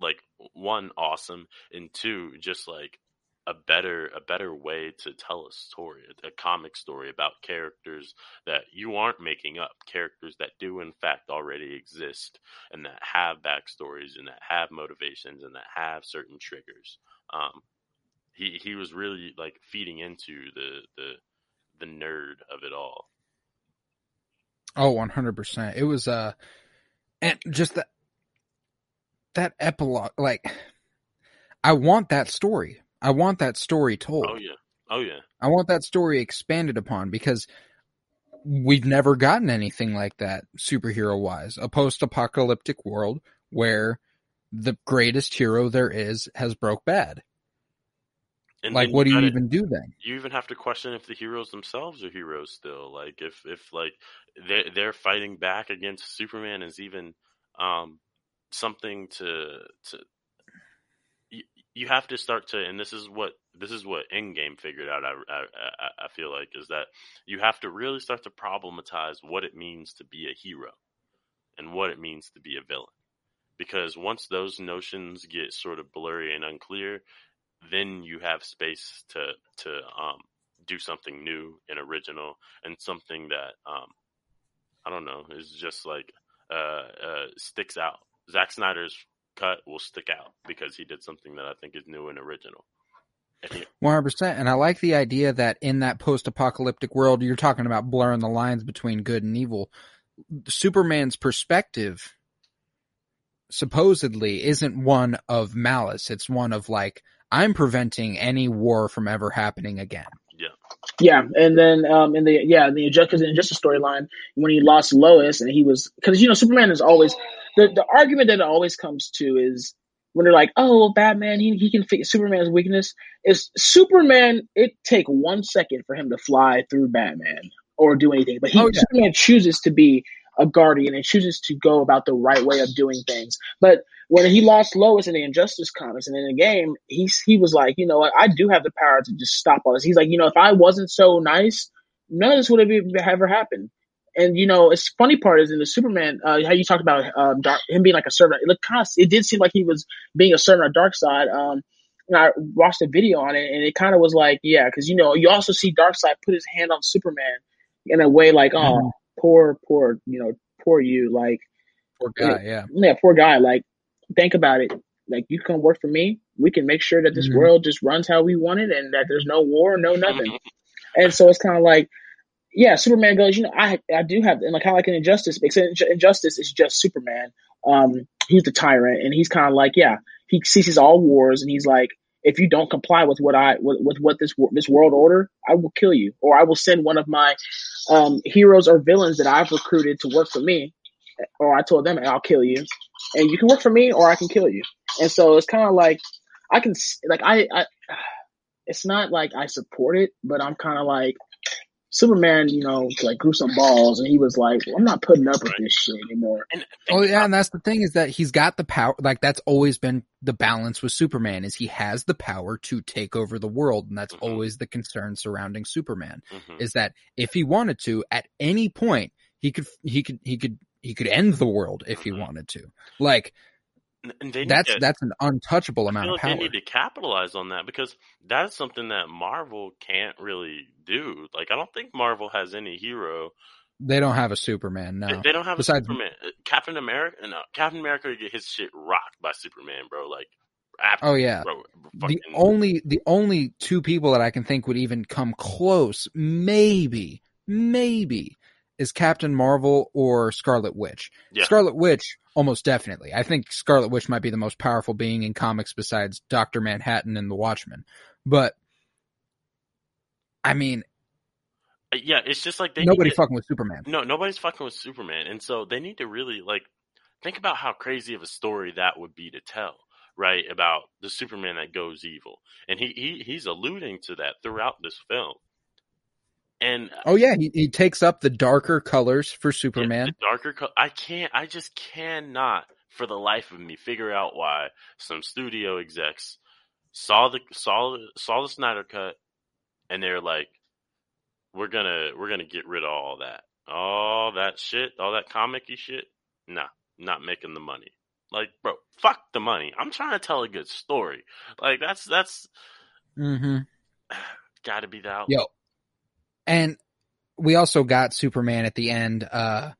like one awesome and two just like a better a better way to tell a story a, comic story about characters that you aren't making up characters that do in fact already exist and that have backstories and that have motivations and that have certain triggers. Um he he was really like feeding into the the the nerd of it all. Oh, 100%. It was, uh, and just that that epilogue like i want that story i want that story told Oh yeah. Oh yeah. i want that story expanded upon because we've never gotten anything like that superhero wise a post-apocalyptic world where the greatest hero there is has broke bad And like what do you even do then you even have to question if the heroes themselves are heroes still. Like if if like they they're fighting back against Superman is even um something to to you, have to start to and this is what this is what Endgame figured out I, I I I feel like is that you have to really start to problematize what it means to be a hero and what it means to be a villain. Because once those notions get sort of blurry and unclear, then you have space to to um, do something new and original and something that um, I don't know is just like uh, uh, sticks out. Zack Snyder's cut will stick out because he did something that I think is new and original. One hundred percent, and I like the idea that in that post-apocalyptic world, you're talking about blurring the lines between good and evil. Superman's perspective supposedly isn't one of malice; it's one of like I'm preventing any war from ever happening again. Yeah, yeah, and then um, in the yeah the Injustice Injustice storyline when he lost Lois and he was because you know Superman is always the the argument that it always comes to is when they're like oh well, Batman he he can fix Superman's weakness is Superman it take one second for him to fly through Batman or do anything but he Oh, yeah. Superman chooses to be a guardian and chooses to go about the right way of doing things but when he lost Lois in the Injustice comics and in the game, he's he was like, you know what, I do have the power to just stop all this. He's like, you know, if I wasn't so nice, none of this would have ever happened. And you know, it's funny part is in the Superman, uh, how you talked about um, dark, him being like a servant. It looked kind of, it did seem like he was being a servant of Darkseid. Um, and I watched a video on it, and it kind of was like, yeah, because you know, you also see Darkseid put his hand on Superman in a way like, oh, Mhm. poor, poor, you know, poor you, like Poor guy, yeah. yeah, poor guy. Like, think about it. Like, you can work for me. We can make sure that this Mhm. world just runs how we want it, and that there's no war, no nothing. and so it's kind of like, yeah, Superman goes. You know, I I do have, and like kind of like an Injustice, because Injustice is just Superman. Um, he's the tyrant, and he's kind of like, yeah, he ceases all wars, and he's like, if you don't comply with what I with, with what this this world order, I will kill you, or I will send one of my um, heroes or villains that I've recruited to work for me, or I told them I'll kill you, and you can work for me, or I can kill you. And so it's kind of like I can like I, I *sighs* it's not like I support it, but I'm kind of like Superman, you know, like grew some balls, and he was like, I'm not putting up with this shit anymore. and Oh yeah, and that's the thing is that he's got the power. Like that's always been the balance with Superman is he has the power to take over the world, and that's Mhm. always the concern surrounding Superman. Mhm. Is that if he wanted to, at any point, he could he could he could he could end the world if he Mhm. wanted to. Like that's to- that's an untouchable amount of power. they need to capitalize on that because that's something that Marvel can't really do. Like, I don't think Marvel has any hero. They don't have a Superman, no. They, they don't have Besides- a Superman. Uh, Captain America, no, Captain America would get his shit rocked by Superman, bro. Like, after, Oh yeah. bro, The only the only two people that I can think would even come close, maybe, maybe, is Captain Marvel or Scarlet Witch. Yeah. Scarlet Witch, almost definitely. I think Scarlet Witch might be the most powerful being in comics besides Doctor Manhattan and the Watchmen. But I mean, Uh, yeah, it's just like they nobody to- fucking with Superman. No, nobody's fucking with Superman, and so they need to really like think about how crazy of a story that would be to tell, right? About the Superman that goes evil, and he, he he's alluding to that throughout this film. And Oh yeah, he, he takes up the darker colors for yeah, Superman. the darker, co- I can't, I just cannot, for the life of me, figure out why some studio execs saw the saw saw the Snyder cut, and they're like, we're gonna we're gonna get rid of all that, all that shit, all that comic-y shit. Nah, not making the money. Like, bro, fuck the money. I'm trying to tell a good story. Like, that's that's Mm-hmm. *sighs* got to be the out. Yo, and we also got Superman at the end, uh,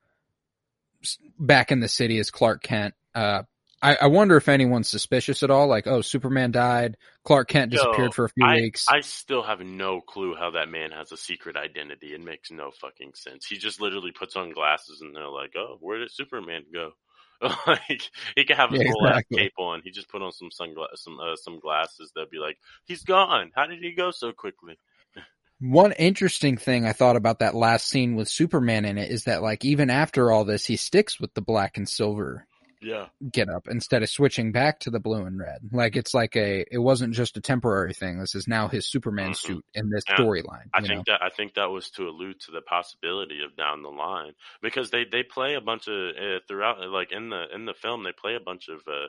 back in the city as Clark Kent. Uh, I, I wonder if anyone's suspicious at all. Like, oh, Superman died. Clark Kent Yo, disappeared for a few I, weeks. I still have no clue how that man has a secret identity. It makes no fucking sense. He just literally puts on glasses and they're like, "Oh, where did Superman go?" *laughs* like he could have his Yeah, ass exactly. cape on. He just put on some sunglasses, some uh, some glasses. They'd be like, "He's gone. How did he go so quickly?" One interesting thing I thought about that last scene with Superman in it is that like even after all this, he sticks with the black and silver Yeah, get up instead of switching back to the blue and red. Like it's like a, it wasn't just a temporary thing. This is now his Superman Mhm. suit in this storyline. I think know? that I think that was to allude to the possibility of down the line because they they play a bunch of uh, throughout like in the in the film they play a bunch of uh,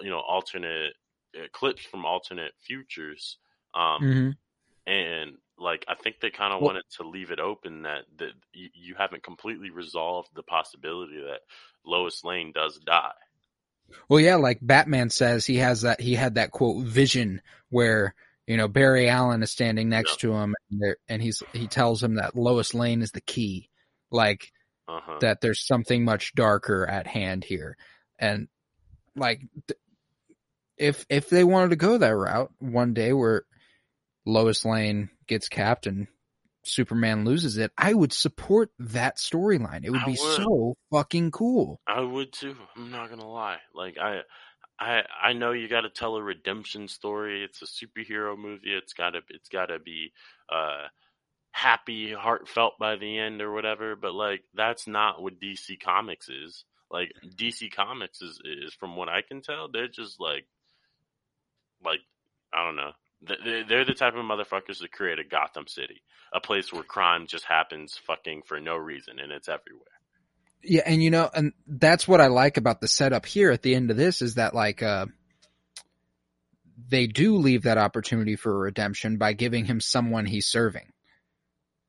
you know alternate uh, clips from alternate futures. Um, Mhm. and like I think they kind of Well- wanted to leave it open that that you, you haven't completely resolved the possibility that Lois Lane does die. Well, yeah, like Batman says, he has that, he had that quote vision where, you know, Barry Allen is standing next to him and, and he's, he tells him that Lois Lane is the key. Like, Uh huh. that there's something much darker at hand here. And like if if they wanted to go that route one day where Lois Lane gets capped and Superman loses it, I would support that storyline. It would I be would. so fucking cool. I would too. I'm not gonna lie. Like I, I, I know you got to tell a redemption story. It's a superhero movie. It's gotta, it's gotta be, uh, happy, heartfelt by the end or whatever. But like, that's not what DC Comics is. Like DC Comics is, is from what I can tell, they're just like, like, I don't know. Th- They're they're the type of motherfuckers that create a Gotham City, a place where crime just happens fucking for no reason and it's everywhere. Yeah, and you know, and that's what I like about the setup here at the end of this is that like uh they do leave that opportunity for redemption by giving him someone he's serving.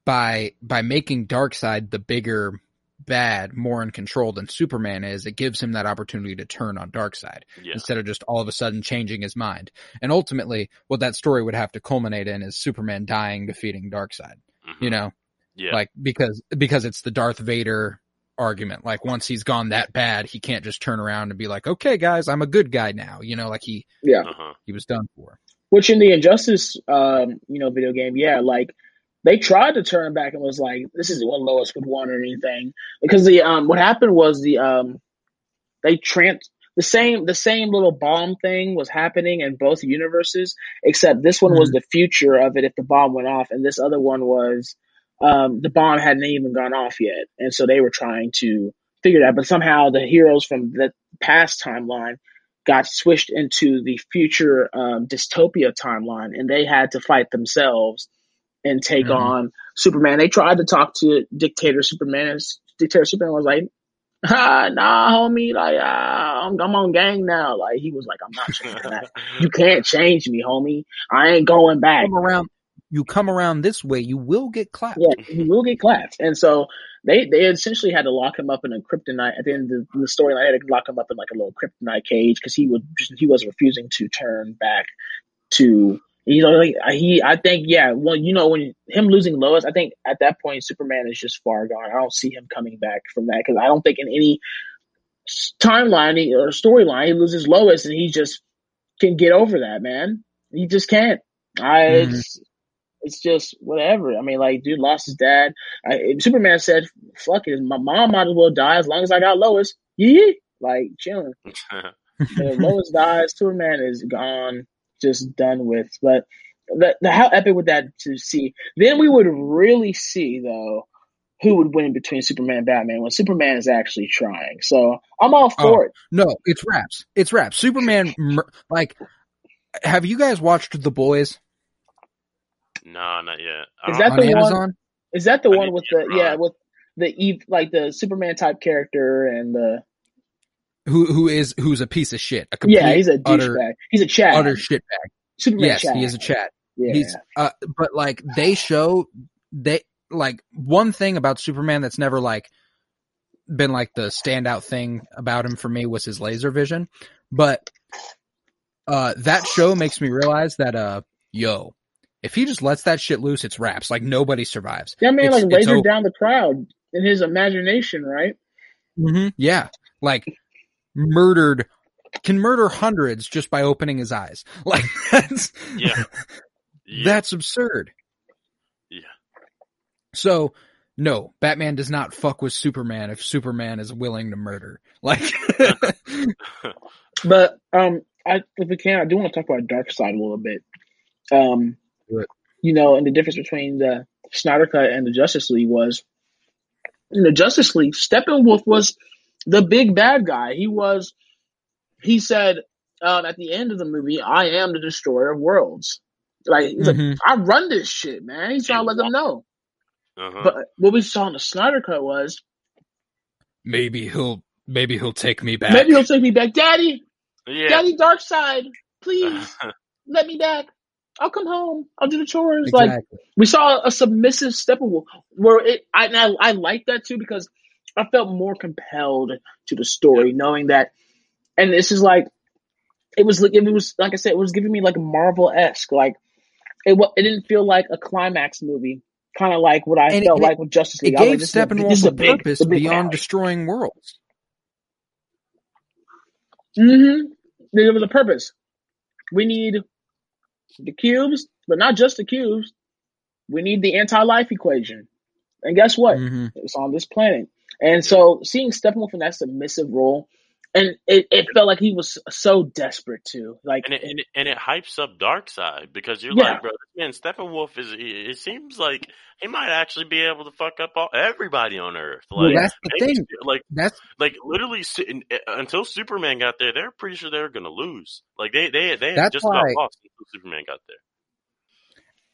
By by making Darkseid the bigger bad, more in control than Superman is, it gives him that opportunity to turn on Darkseid Yeah. instead of just all of a sudden changing his mind. And ultimately, what that story would have to culminate in is Superman dying defeating Darkseid. Mhm. You know, Yeah. like because because it's the Darth Vader argument. Like once he's gone that bad, he can't just turn around and be like, "Okay, guys, I'm a good guy now." You know, like he Yeah. uh-huh. he was done for. Which in the Injustice, um, you know, video game, yeah, like they tried to turn back and was like, "This is what Lois would want" or anything, because the um, what happened was the um, they trans the same the same little bomb thing was happening in both universes, except this one was the future of it if the bomb went off, and this other one was um, the bomb hadn't even gone off yet, and so they were trying to figure that, but somehow the heroes from the past timeline got switched into the future um, dystopia timeline, and they had to fight themselves and take Mhm. on Superman. They tried to talk to Dictator Superman. and Dictator Superman was like, ah, "Nah, homie, like ah, I'm, I'm on gang now." Like he was like, "I'm not changing that. You *laughs* can't change me, homie. I ain't going back." Come around, you come around this way, you will get clapped. Yeah, you will get clapped. And so they they essentially had to lock him up in a kryptonite at the end of the, the storyline. They had to lock him up in like a little kryptonite cage because he would he was refusing to turn back to you know like he I think yeah well you know when him losing Lois I think at that point Superman is just far gone. I don't see him coming back from that because I don't think in any timeline or storyline he loses Lois and he just can get over that man. He just can't. I Mhm. it's, it's just whatever. I mean, like, dude lost his dad. I, Superman said, "Fuck it, my mom might as well die as long as I got Lois." Yeah, like chilling. *laughs* If Lois dies, Superman is gone, just done with. But the, the how epic would that to see? Then we would really see though who would win between Superman and Batman when Superman is actually trying. So I'm all oh, for it. No, it's raps. It's raps. Superman, *laughs* like, have you guys watched The Boys no, not yet. Is that on the one- Amazon? Is that the I one didn't with the yeah with the like the Superman type character and the Who who is who's a piece of shit? A complete, yeah he's a utter, douchebag. He's a chat. utter shitbag. Superman Yes, Chad. he is a chat. Yeah. He's uh, but like they show they like one thing about Superman that's never like been like the standout thing about him for me was his laser vision, but uh that show makes me realize that uh yo if he just lets that shit loose, it's raps. Like nobody survives. Yeah, man it's- like over. down the crowd in his imagination, right? Mm-hmm. Yeah, like murdered can murder hundreds just by opening his eyes. *laughs* Like that's Yeah. Yeah. *laughs* that's absurd. Yeah. So no, Batman does not fuck with Superman if Superman is willing to murder. *laughs* Like, But um, I, if we can, I do want to talk about Darkseid a little bit. Um, Do you know, and the difference between the Snyder Cut and the Justice League was, in the Justice League, Steppenwolf was the big bad guy. He was, he said um, at the end of the movie, "I am the destroyer of worlds." Like, he's Mhm. like, I run this shit, man. He's trying to let them know. Uh-huh. But what we saw in the Snyder Cut was maybe he'll, maybe he'll take me back. maybe he'll take me back, Daddy. yeah. Daddy, Darkseid, please *laughs* let me back. I'll come home. I'll do the chores. Like we saw a submissive Steppenwolf where it. I I, I like that too because I felt more compelled to the story, knowing that. And this is like, it was like it was like I said, it was giving me like Marvel esque. Like it it didn't feel like a climax movie, kind of like what I And felt it- like with Justice League. I was gave like, this is a- Steppenwolf a big- purpose the big beyond destroying worlds. Mm-hmm. There was a purpose. We need the cubes, but not just the cubes. We need the anti-life equation. And guess what? Mhm. It's on this planet. And so seeing Steppenwolf in that submissive role, and it, it felt like he was so desperate too. Like and it, and it and it hypes up Darkseid because you're Yeah. like, bro, man, Steppenwolf is. It seems like he might actually be able to fuck up all everybody on Earth. Well, Like, that's the maybe- thing. like, That's like literally eh, until Superman got there, they're pretty sure they were gonna lose. Like they they they had That's just about why- lost until Superman got there.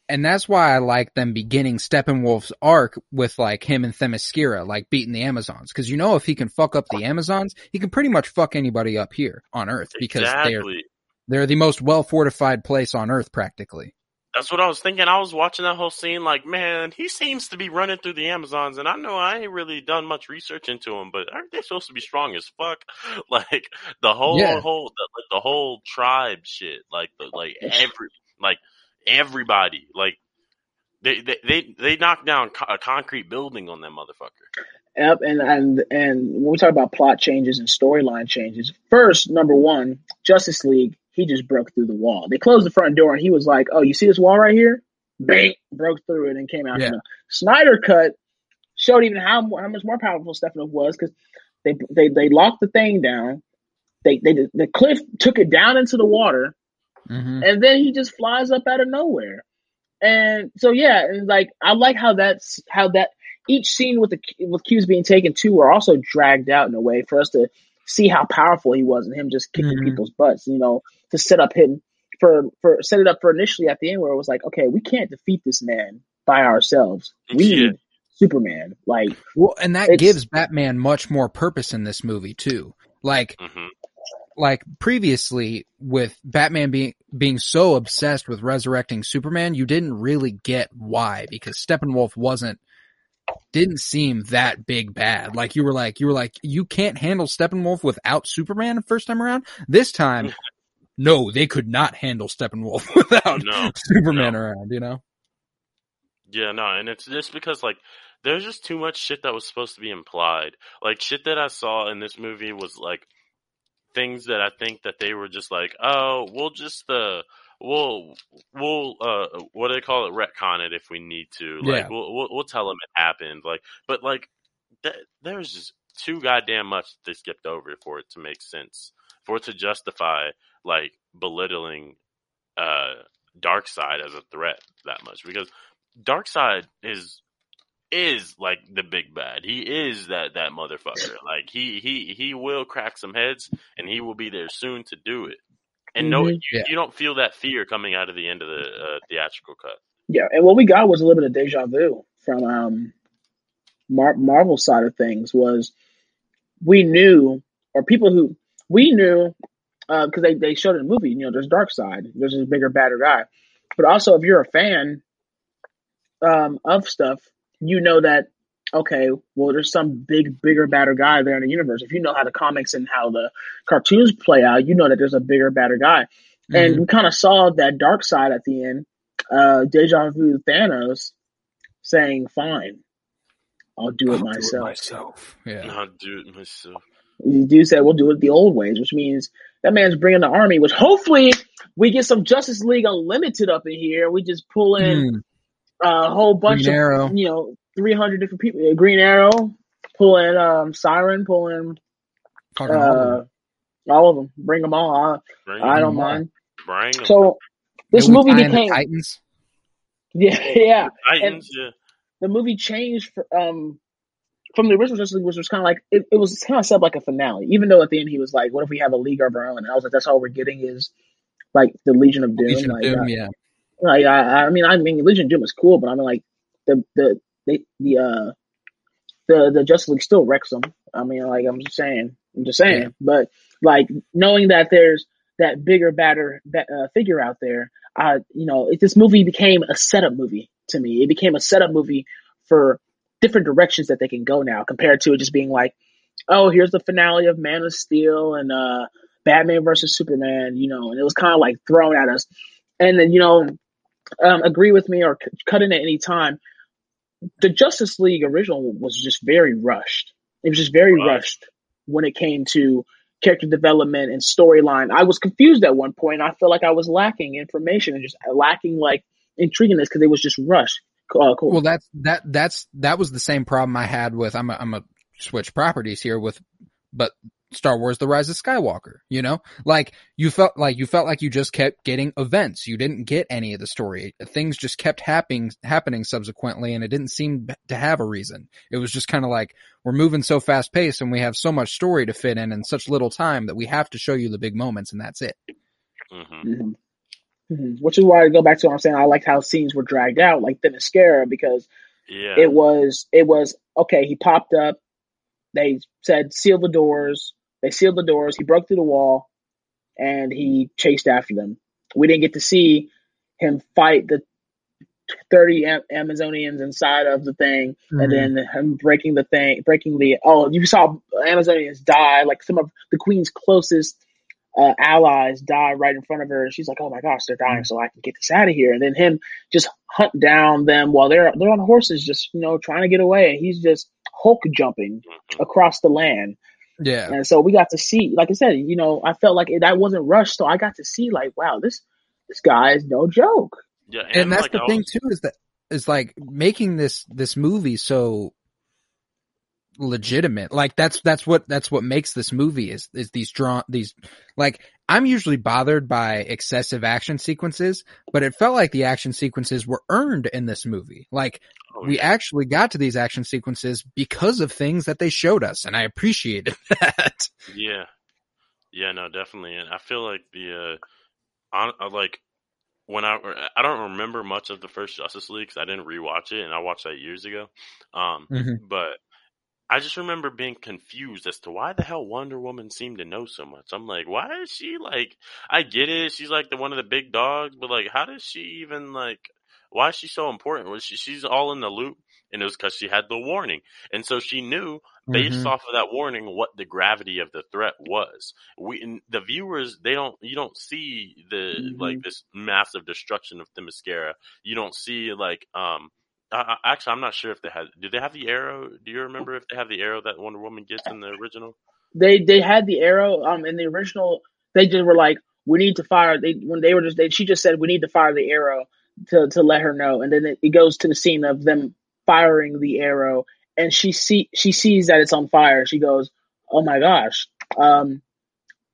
And that's why I like them beginning Steppenwolf's arc with like him and Themyscira, like beating the Amazons. Cause you know, if he can fuck up the Amazons, he can pretty much fuck anybody up here on Earth because they're, exactly. they're the most well fortified place on Earth practically. That's what I was thinking. I was watching that whole scene, like, man, he seems to be running through the Amazons, and I know I ain't really done much research into him, but aren't they supposed to be strong as fuck? *laughs* Like the whole Yeah. whole the, like the whole tribe shit, like the like every like everybody, like they they they, they knocked down co- a concrete building on that motherfucker. Yep, and and and when we talk about plot changes and storyline changes, first number one, Justice League, he just broke through the wall. They closed the front door, and he was like, "Oh, you see this wall right here? Bang!" Broke through it and came out. Yeah. Uh, Snyder cut showed even how how much more powerful Steppenwolf was because they they they locked the thing down. They they the cliff took it down into the water, hmm and then he just flies up out of nowhere. And so yeah, and like I like how that's how that each scene with the with cues being taken too were also dragged out in a way for us to see how powerful he was and him just kicking Mhm. people's butts. You know, to set up him for for set it up for initially at the end where it was like, okay, we can't defeat this man by ourselves. We Yeah. need Superman. Like Well, and that gives Batman much more purpose in this movie too. Like, hmm like previously with Batman being being so obsessed with resurrecting Superman, you didn't really get why because Steppenwolf wasn't didn't seem that big bad. Like you were like you were like you can't handle Steppenwolf without Superman the first time around. This time, *laughs* no, they could not handle Steppenwolf *laughs* without No, Superman no. around. You know? Yeah, no, and it's just because like there's just too much shit that was supposed to be implied. Like shit that I saw in this movie was like things that I think that they were just like, oh, we'll just uh we'll we'll uh what do they call it retcon it if we need to. Like Yeah. we'll, we'll we'll tell them it happened. Like but like that there's just too goddamn much that they skipped over for it to make sense. For it to justify like belittling uh Darkseid as a threat that much because Darkseid is is like the big bad. He is that that motherfucker. Like he he he will crack some heads, and he will be there soon to do it. And no, Mhm. you, Yeah. you don't feel that fear coming out of the end of the uh, theatrical cut. Yeah, and what we got was a little bit of deja vu from um, Mar- Marvel side of things. Was we knew, or people who we knew, because they they showed it in the movie. You know, there's Darkseid, there's this bigger, badder guy. But also, if you're a fan um, of stuff, you know that okay, well, there's some big, bigger, badder guy there in the universe. If you know how the comics and how the cartoons play out, you know that there's a bigger, badder guy. And we kind of saw that Darkseid at the end. Uh, deja vu Thanos saying, "Fine, I'll do it I'll myself." myself. Yeah. I'll do it myself. The dude said, "We'll do it the old ways," which means that man's bringing the army. Which hopefully we get some Justice League Unlimited up in here. We just pull in Mm, a whole bunch Green Arrow. of you know 300 different people. Green Arrow, pulling um, Siren, pulling Fucking all of uh, them. all of them. Bring them all. I, Bring I don't all. mind. Bring them. So this movie tie became Titans. *laughs* yeah yeah. Titans, yeah. The movie changed for, um from the original Justice League, which was kind of like it, it was kind of set up like a finale. Even though at the end he was like, "What if we have a league of our own?" And I was like, "That's all we're getting is like the Legion of Doom." Legion of Doom, uh, yeah. Like I, I mean, I mean, Legion Doom is cool, but I mean, like the the they, the uh the the Justice League still wrecks them. I mean, like I'm just saying, I'm just saying. Yeah. But like knowing that there's that bigger, badder uh, figure out there, uh, you know, it, this movie became a setup movie to me. It became a setup movie for different directions that they can go now, compared to it just being like, oh, here's the finale of Man of Steel and uh Batman versus Superman, you know, and it was kind of like thrown at us. And then, you know, um, agree with me or c- cut in at any time. The Justice League original was just very rushed. It was just very Right. rushed when it came to character development and storyline. I was confused at one point. I felt like I was lacking information and just lacking like intriguingness because it was just rushed. Uh, cool. Well, that's that that's that was the same problem I had with I'm a, I'm a switch properties here with, but Star Wars: The Rise of Skywalker. You know, like you felt like you felt like you just kept getting events. You didn't get any of the story. Things just kept happening happening subsequently, and it didn't seem to have a reason. It was just kind of like we're moving so fast paced, and we have so much story to fit in in such little time that we have to show you the big moments, and that's it. hmm hmm hmm Which is why I go back to what I'm saying. I liked how scenes were dragged out, like Themyscira, because Yeah. it was it was okay. He popped up. They said seal the doors. They sealed the doors. He broke through the wall, and he chased after them. We didn't get to see him fight the thirty Am- Amazonians inside of the thing, and then him breaking the thing, breaking the. Oh, you saw Amazonians die. Like some of the Queen's closest uh, allies die right in front of her. And she's like, "Oh my gosh, they're dying, so I can get this out of here." And then him just hunt down them while they're they're on horses, just you know trying to get away. And he's just Hulk jumping Mhm. across the land. Yeah, And so we got to see, like I said, you know, I felt like it, that wasn't rushed, so I got to see, like, wow, this this guy is no joke. Yeah, and that's like, the I thing was- too is that is like making this this movie so legitimate like that's that's what that's what makes this movie is is these drawn these like i'm usually bothered by excessive action sequences but it felt like the action sequences were earned in this movie like oh, we yeah. actually got to these action sequences because of things that they showed us and i appreciated *laughs* that Yeah, yeah, no, definitely, and I feel like the uh, on uh, like when I I don't remember much of the first Justice League 'cause I didn't rewatch it, and I watched that years ago. Um, Mhm. but I just remember being confused as to why the hell Wonder Woman seemed to know so much. I'm like, why is she like? I get it, she's like the one of the big dogs, but like, how does she even like? Why is she so important? Was she? She's all in the loop, and it was because she had the warning, and so she knew based Mhm. off of that warning what the gravity of the threat was. We the viewers they don't you don't see the Mhm. like this massive destruction of Themyscira. You don't see like um I- actually I'm not sure if they had do they have the arrow? Do you remember if they have the arrow that Wonder Woman gets in the original? They they had the arrow um in the original. They just were like, we need to fire. They when they were just they, she just said we need to fire the arrow to to let her know, and then it, it goes to the scene of them firing the arrow, and she see she sees that it's on fire. She goes, oh my gosh. Um,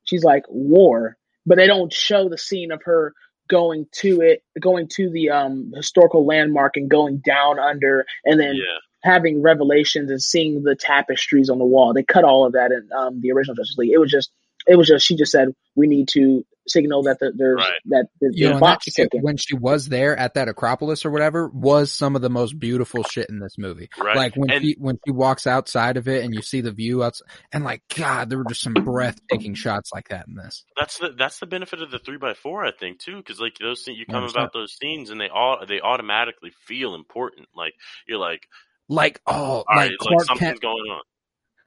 she's like war, but they don't show the scene of her going to it, going to the um historical landmark and going down under, and then yeah. having revelations and seeing the tapestries on the wall. They cut all of that in um, the original Justice League. It was just, it was just, she just said, we need to signal that the, there's Right. that the, you the and box that is shit, when she was there at that Acropolis or whatever was some of the most beautiful shit in this movie. Right. Like when And- she when she walks outside of it and you see the view outside, and like God, there were just some breathtaking shots like that in this. That's the that's the benefit of the three by four, I think, too, because like those things you come 100%. about those scenes and they all they automatically feel important. Like you're like, Like oh, all like right, like Clark something's Kent, going on.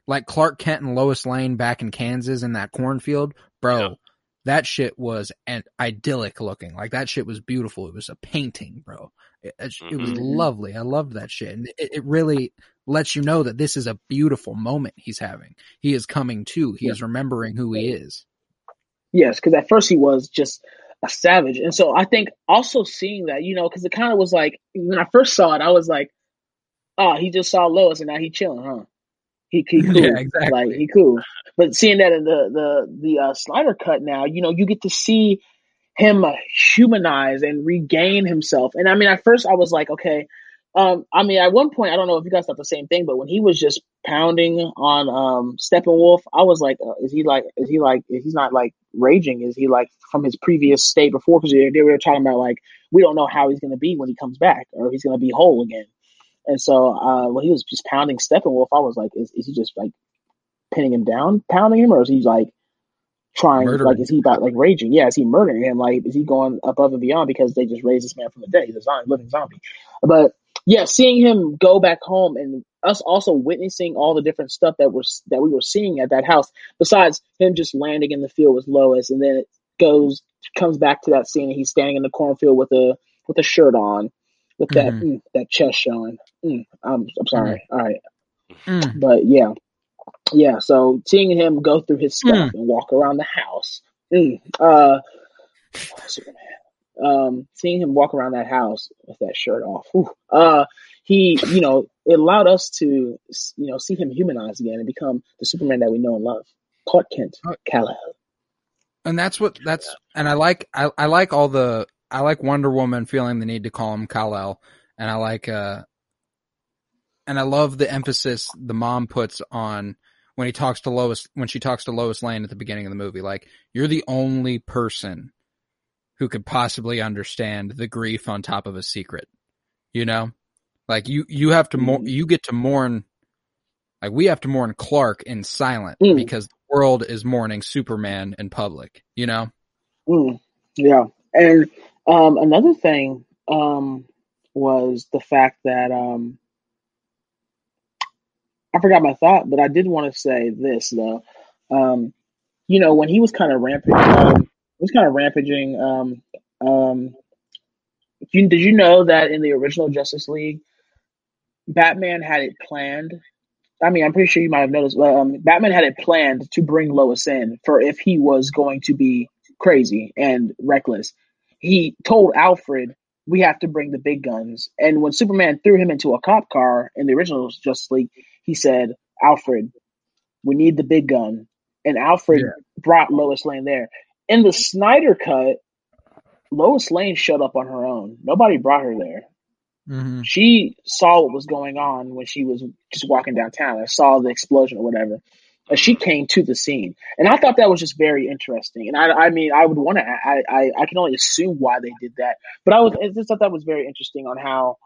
Like Clark Kent and Lois Lane back in Kansas in that cornfield, bro. Yeah. That shit was an idyllic looking. Like that shit was beautiful. It was a painting, bro. It, it, it was mm-hmm. lovely. I loved that shit, and it, it really lets you know that this is a beautiful moment he's having. He is coming to. He Yeah. is remembering who he is. Yes, because at first he was just a savage. And so I think also seeing that, you know, because it kind of was like, when I first saw it, I was like, oh, he just saw Lois and now he chilling, huh? He, he *laughs* cool. Yeah, exactly. Like he cool. But seeing that in the the the uh, Snyder cut now, you know, you get to see him uh, humanize and regain himself. And I mean, at first I was like, okay. Um, I mean, at one point, I don't know if you guys thought the same thing, but when he was just pounding on um Steppenwolf, I was like, uh, is he like, is he like, is he's not like raging? Is he like from his previous state before? Because they, they were talking about like, we don't know how he's going to be when he comes back, or he's going to be whole again. And so uh, when he was just pounding Steppenwolf, I was like, is, is he just like pinning him down, pounding him, or is he like trying, Murdering. like, is he about like raging? Yeah, is he murdering him? Like, is he going above and beyond because they just raised this man from the dead? He's a zombie, living zombie. But yeah, seeing him go back home and us also witnessing all the different stuff that we're that we were seeing at that house, besides him just landing in the field with Lois, and then it goes comes back to that scene and he's standing in the cornfield with a with a shirt on, with that Mhm. mm, that chest showing. Mm, I'm I'm sorry. All right, Mm. but yeah, yeah. So seeing him go through his stuff and walk around the house, mm, uh, Superman. Um, seeing him walk around that house with that shirt off, whew, uh, he, you know, it allowed us to, you know, see him humanized again and become the Superman that we know and love, Clark Kent, Kal-El. and that's what that's and I like I, I like all the I like Wonder Woman feeling the need to call him Kal El, and I like uh and I love the emphasis the mom puts on when he talks to Lois when she talks to Lois Lane at the beginning of the movie. Like you're the only person who could possibly understand the grief on top of a secret. You know, like you you have to mourn Mhm. you get to mourn. Like we have to mourn Clark in silent Mm. because the world is mourning Superman in public. You know. Mm, yeah, and um, another thing um, was the fact that um, I forgot my thought, but I did want to say this though. Um, you know, when he was kind of rampant, um, was kind of rampaging. You, did you know that in the original Justice League, Batman had it planned? I mean, I'm pretty sure you might have noticed. Um, Batman had it planned to bring Lois in for if he was going to be crazy and reckless. He told Alfred, "We have to bring the big guns." And when Superman threw him into a cop car in the original Justice League, he said, "Alfred, we need the big gun." And Alfred Yeah. brought Lois Lane there. In the Snyder cut, Lois Lane showed up on her own. Nobody brought her there. Mm-hmm. She saw what was going on when she was just walking downtown. I saw the explosion or whatever. And she came to the scene, and I thought that was just very interesting. And I, I mean, I would want to, I, I, I can only assume why they did that, but I was, I just thought that was very interesting on how.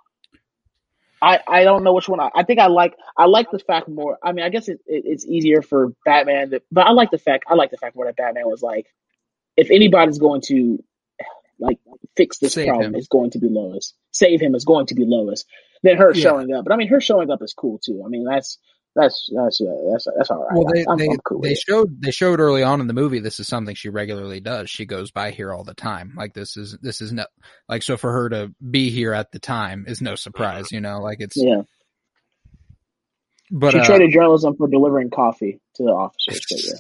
I, I don't know which one. I, I think I like I like the fact more. I mean, I guess it, it, it's easier for Batman, to, but I like the fact I like the fact where that Batman was like, if anybody's going to like fix this Save problem, him. it's going to be Lois. Save him is going to be Lois. Than her Yeah. showing up, but I mean, her showing up is cool too. I mean, that's that's that's uh, that's that's all right. Well, they I'm, they, I'm cool they showed they showed early on in the movie this is something she regularly does. She goes by here all the time. Like this is this is no like so for her to be here at the time is no surprise. You know, like it's Yeah, but she uh, traded journalism for delivering coffee to the officers. Yeah.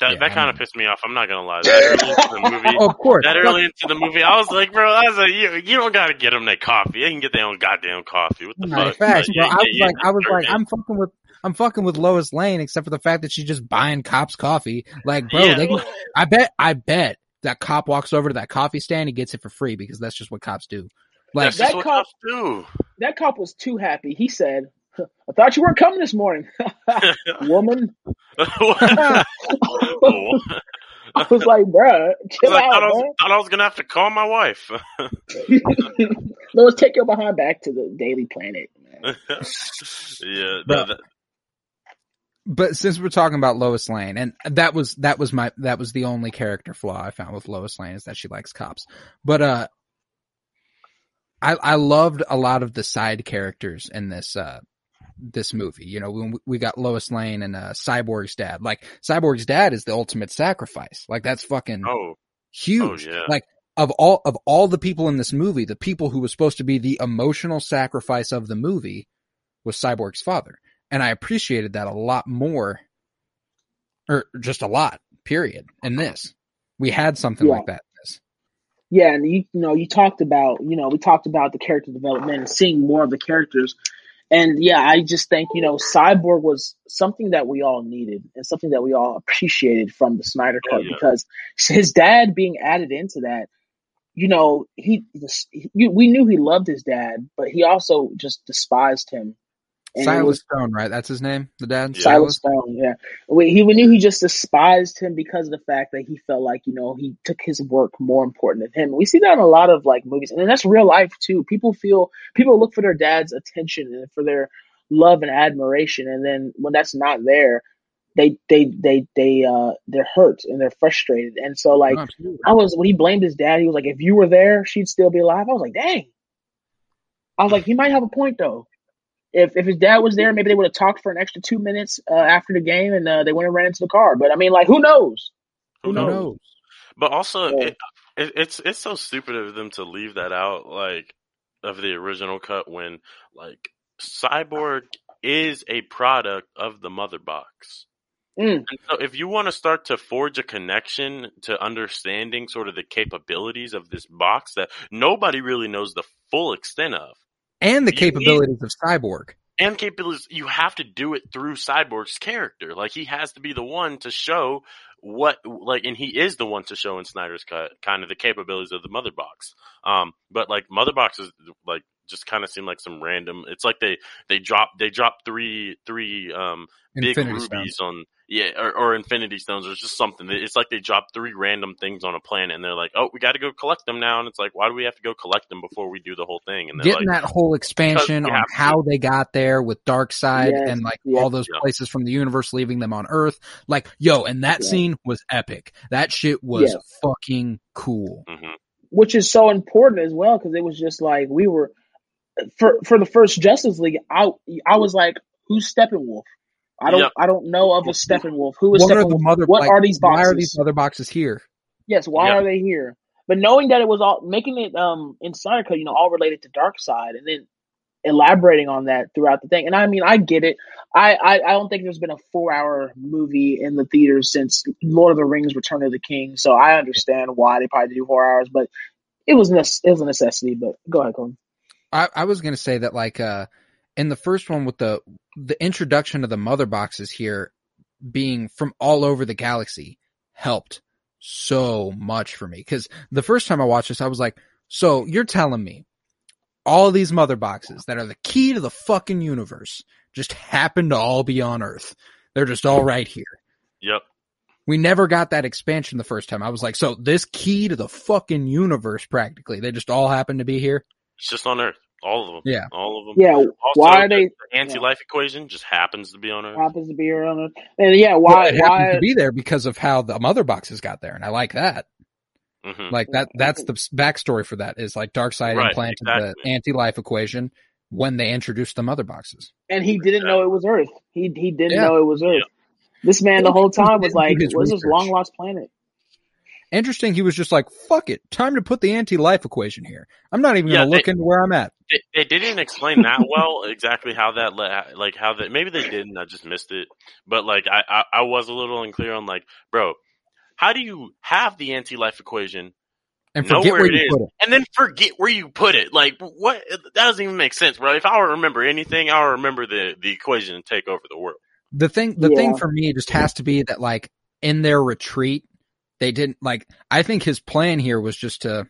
That Yeah, that kind of pissed me off. I'm not gonna lie. *laughs* That early into the movie, oh, of course that early into the movie, I was like, bro, I was like, you, you don't gotta get them that coffee. They can get their own goddamn coffee. What the No, fuck? facts, Like, bro. yeah, I was yeah, like, yeah, I was like. I'm fucking with, I'm fucking with Lois Lane, except for the fact that she's just buying cops coffee. Like, bro, Yeah. they, can- I bet, I bet that cop walks over to that coffee stand, he gets it for free because that's just what cops do. Like, That's that what cop- cops do. that cop was too happy. He said, "I thought you weren't coming this morning, *laughs* woman." *laughs* I was like, "Bruh, chill I, thought I, out, was, thought I was gonna have to call my wife. *laughs* man." Let's take your behind back to the Daily Planet. Man. yeah, Bro. no, that, but since we're talking about Lois Lane, and that was that was my that was the only character flaw I found with Lois Lane is that she likes cops. But uh, I I loved a lot of the side characters in this uh this movie. You know, when we- we got Lois Lane and uh, Cyborg's dad. Like Cyborg's dad is the ultimate sacrifice. Like that's fucking oh, huge. oh yeah. Like of all of all the people in this movie, the people who was supposed to be the emotional sacrifice of the movie was Cyborg's father. And I appreciated that a lot more or just a lot, period, in this. We had something Yeah. like that. Yeah, and you, you know, you talked about, you know, we talked about the character development and seeing more of the characters. And yeah, I just think, you know, Cyborg was something that we all needed and something that we all appreciated from the Snyder Oh, Cut yeah. because his dad being added into that, you know, he, he we knew he loved his dad, but he also just despised him. And Silas was Stone, right? That's his name. The dad, Yeah. Silas Stone, yeah. We, he we knew he just despised him because of the fact that he felt like you know he took his work more important than him. We see that in a lot of like movies, and that's real life too. People feel people look for their dad's attention and for their love and admiration, and then when that's not there, they they they they uh they're hurt and they're frustrated. And so like absolutely. I was when he blamed his dad, he was like, if you were there, she'd still be alive. I was like, dang. I was like, he might have a point though. If if his dad was there, maybe they would have talked for an extra two minutes uh, after the game, and uh, they went and ran into the car. But I mean, like, who knows? Who Who knows? knows? But also, Yeah. it, it, it's it's so stupid of them to leave that out, like of the original cut when like Cyborg is a product of the mother box. Mm. And so, if you want to start to forge a connection to understanding sort of the capabilities of this box that nobody really knows the full extent of, And the You need- capabilities of Cyborg. and capabilities, you have to do it through Cyborg's character. Like he has to be the one to show what, like, and he is the one to show in Snyder's cut kind of the capabilities of the Mother Box. Um, but like Mother Box is like just kind of seem like some random. It's like they they drop they drop three three um big rubies Stones. on yeah or, or Infinity Stones or just something. It's like they drop three random things on a planet and they're like, oh, we got to go collect them now. And it's like, why do we have to go collect them before we do the whole thing? And Getting like, that whole expansion on have to. how they got there with Darkseid Yes, and like yeah. all those Yeah. places from the universe leaving them on Earth. Like, yo, and that Yeah. scene was epic. That shit was Yeah. fucking cool. mhm. Which is so important as well because it was just like we were for for the first Justice League. I I was like, who's Steppenwolf? I don't Yep. I don't know of a Steppenwolf. Who is What are Steppenwolf? the mother? what like, are these boxes? Why are boxes? these other boxes here? Yes, why Yeah. are they here? But knowing that it was all making it um in Snyder Cut, you know, all related to Darkseid, and then elaborating on that throughout the thing. And I mean, I get it. I I, I don't think there's been a four hour movie in the theaters since Lord of the Rings: Return of the King, so I understand why they probably do four hours, but it was nece- it was a necessity. But go ahead, Colin. I, I was gonna say that like uh in the first one with the the introduction of the mother boxes here being from all over the galaxy helped so much for me because the first time I watched this I was like, so you're telling me all these mother boxes that are the key to the fucking universe just happen to all be on Earth. They're just all right here. Yep. We never got that expansion the first time. I was like, so this key to the fucking universe practically, they just all happen to be here. It's just on Earth. All of them. Yeah. All of them. Yeah, Also, why are they the anti-life equation just happens to be on Earth. happens to be on it? And yeah, Well, why it happens why to be there because of how the mother boxes got there, and I like that. hmm Like that. That's the backstory for that. Is like Darkseid Right, implanted exactly. the anti-life equation when they introduced the mother boxes. and he didn't know it was Earth. He he didn't Yeah. know it was Earth. Yeah. This man the whole time was *laughs* He like, did his "What's this long lost planet?" Interesting. He was just like, "Fuck it, time to put the anti-life equation here. I'm not even Yeah, gonna look they- into where I'm at." They, they didn't explain that well *laughs* exactly how that le- like how that maybe they didn't. I just missed it. But like I, I I was a little unclear on like, bro, how do you have the anti-life equation And know forget where where it you is, put it. and then forget where you put it? Like what? That doesn't even make sense, bro. If I remember anything, I'll remember the the equation and take over the world. The thing, the thing for me just has to be that like in their retreat, they didn't like. I think his plan here was just to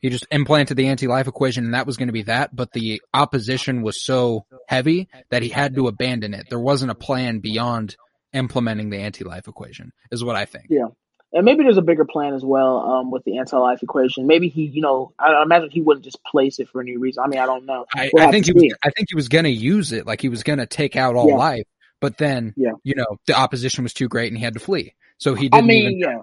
he just implanted the anti-life equation, and that was going to be that. But the opposition was so heavy that he had to abandon it. There wasn't a plan beyond implementing the anti-life equation, is what I think. Yeah. And maybe there's a bigger plan as well um, with the anti-life equation. Maybe he, you know, I, I imagine he wouldn't just place it for any reason. I mean, I don't know. I, We'll I think he was. I think he was going to use it, like he was going to take out all Yeah. life. But then, Yeah. you know, the opposition was too great, and he had to flee. So he didn't mean, even. yeah.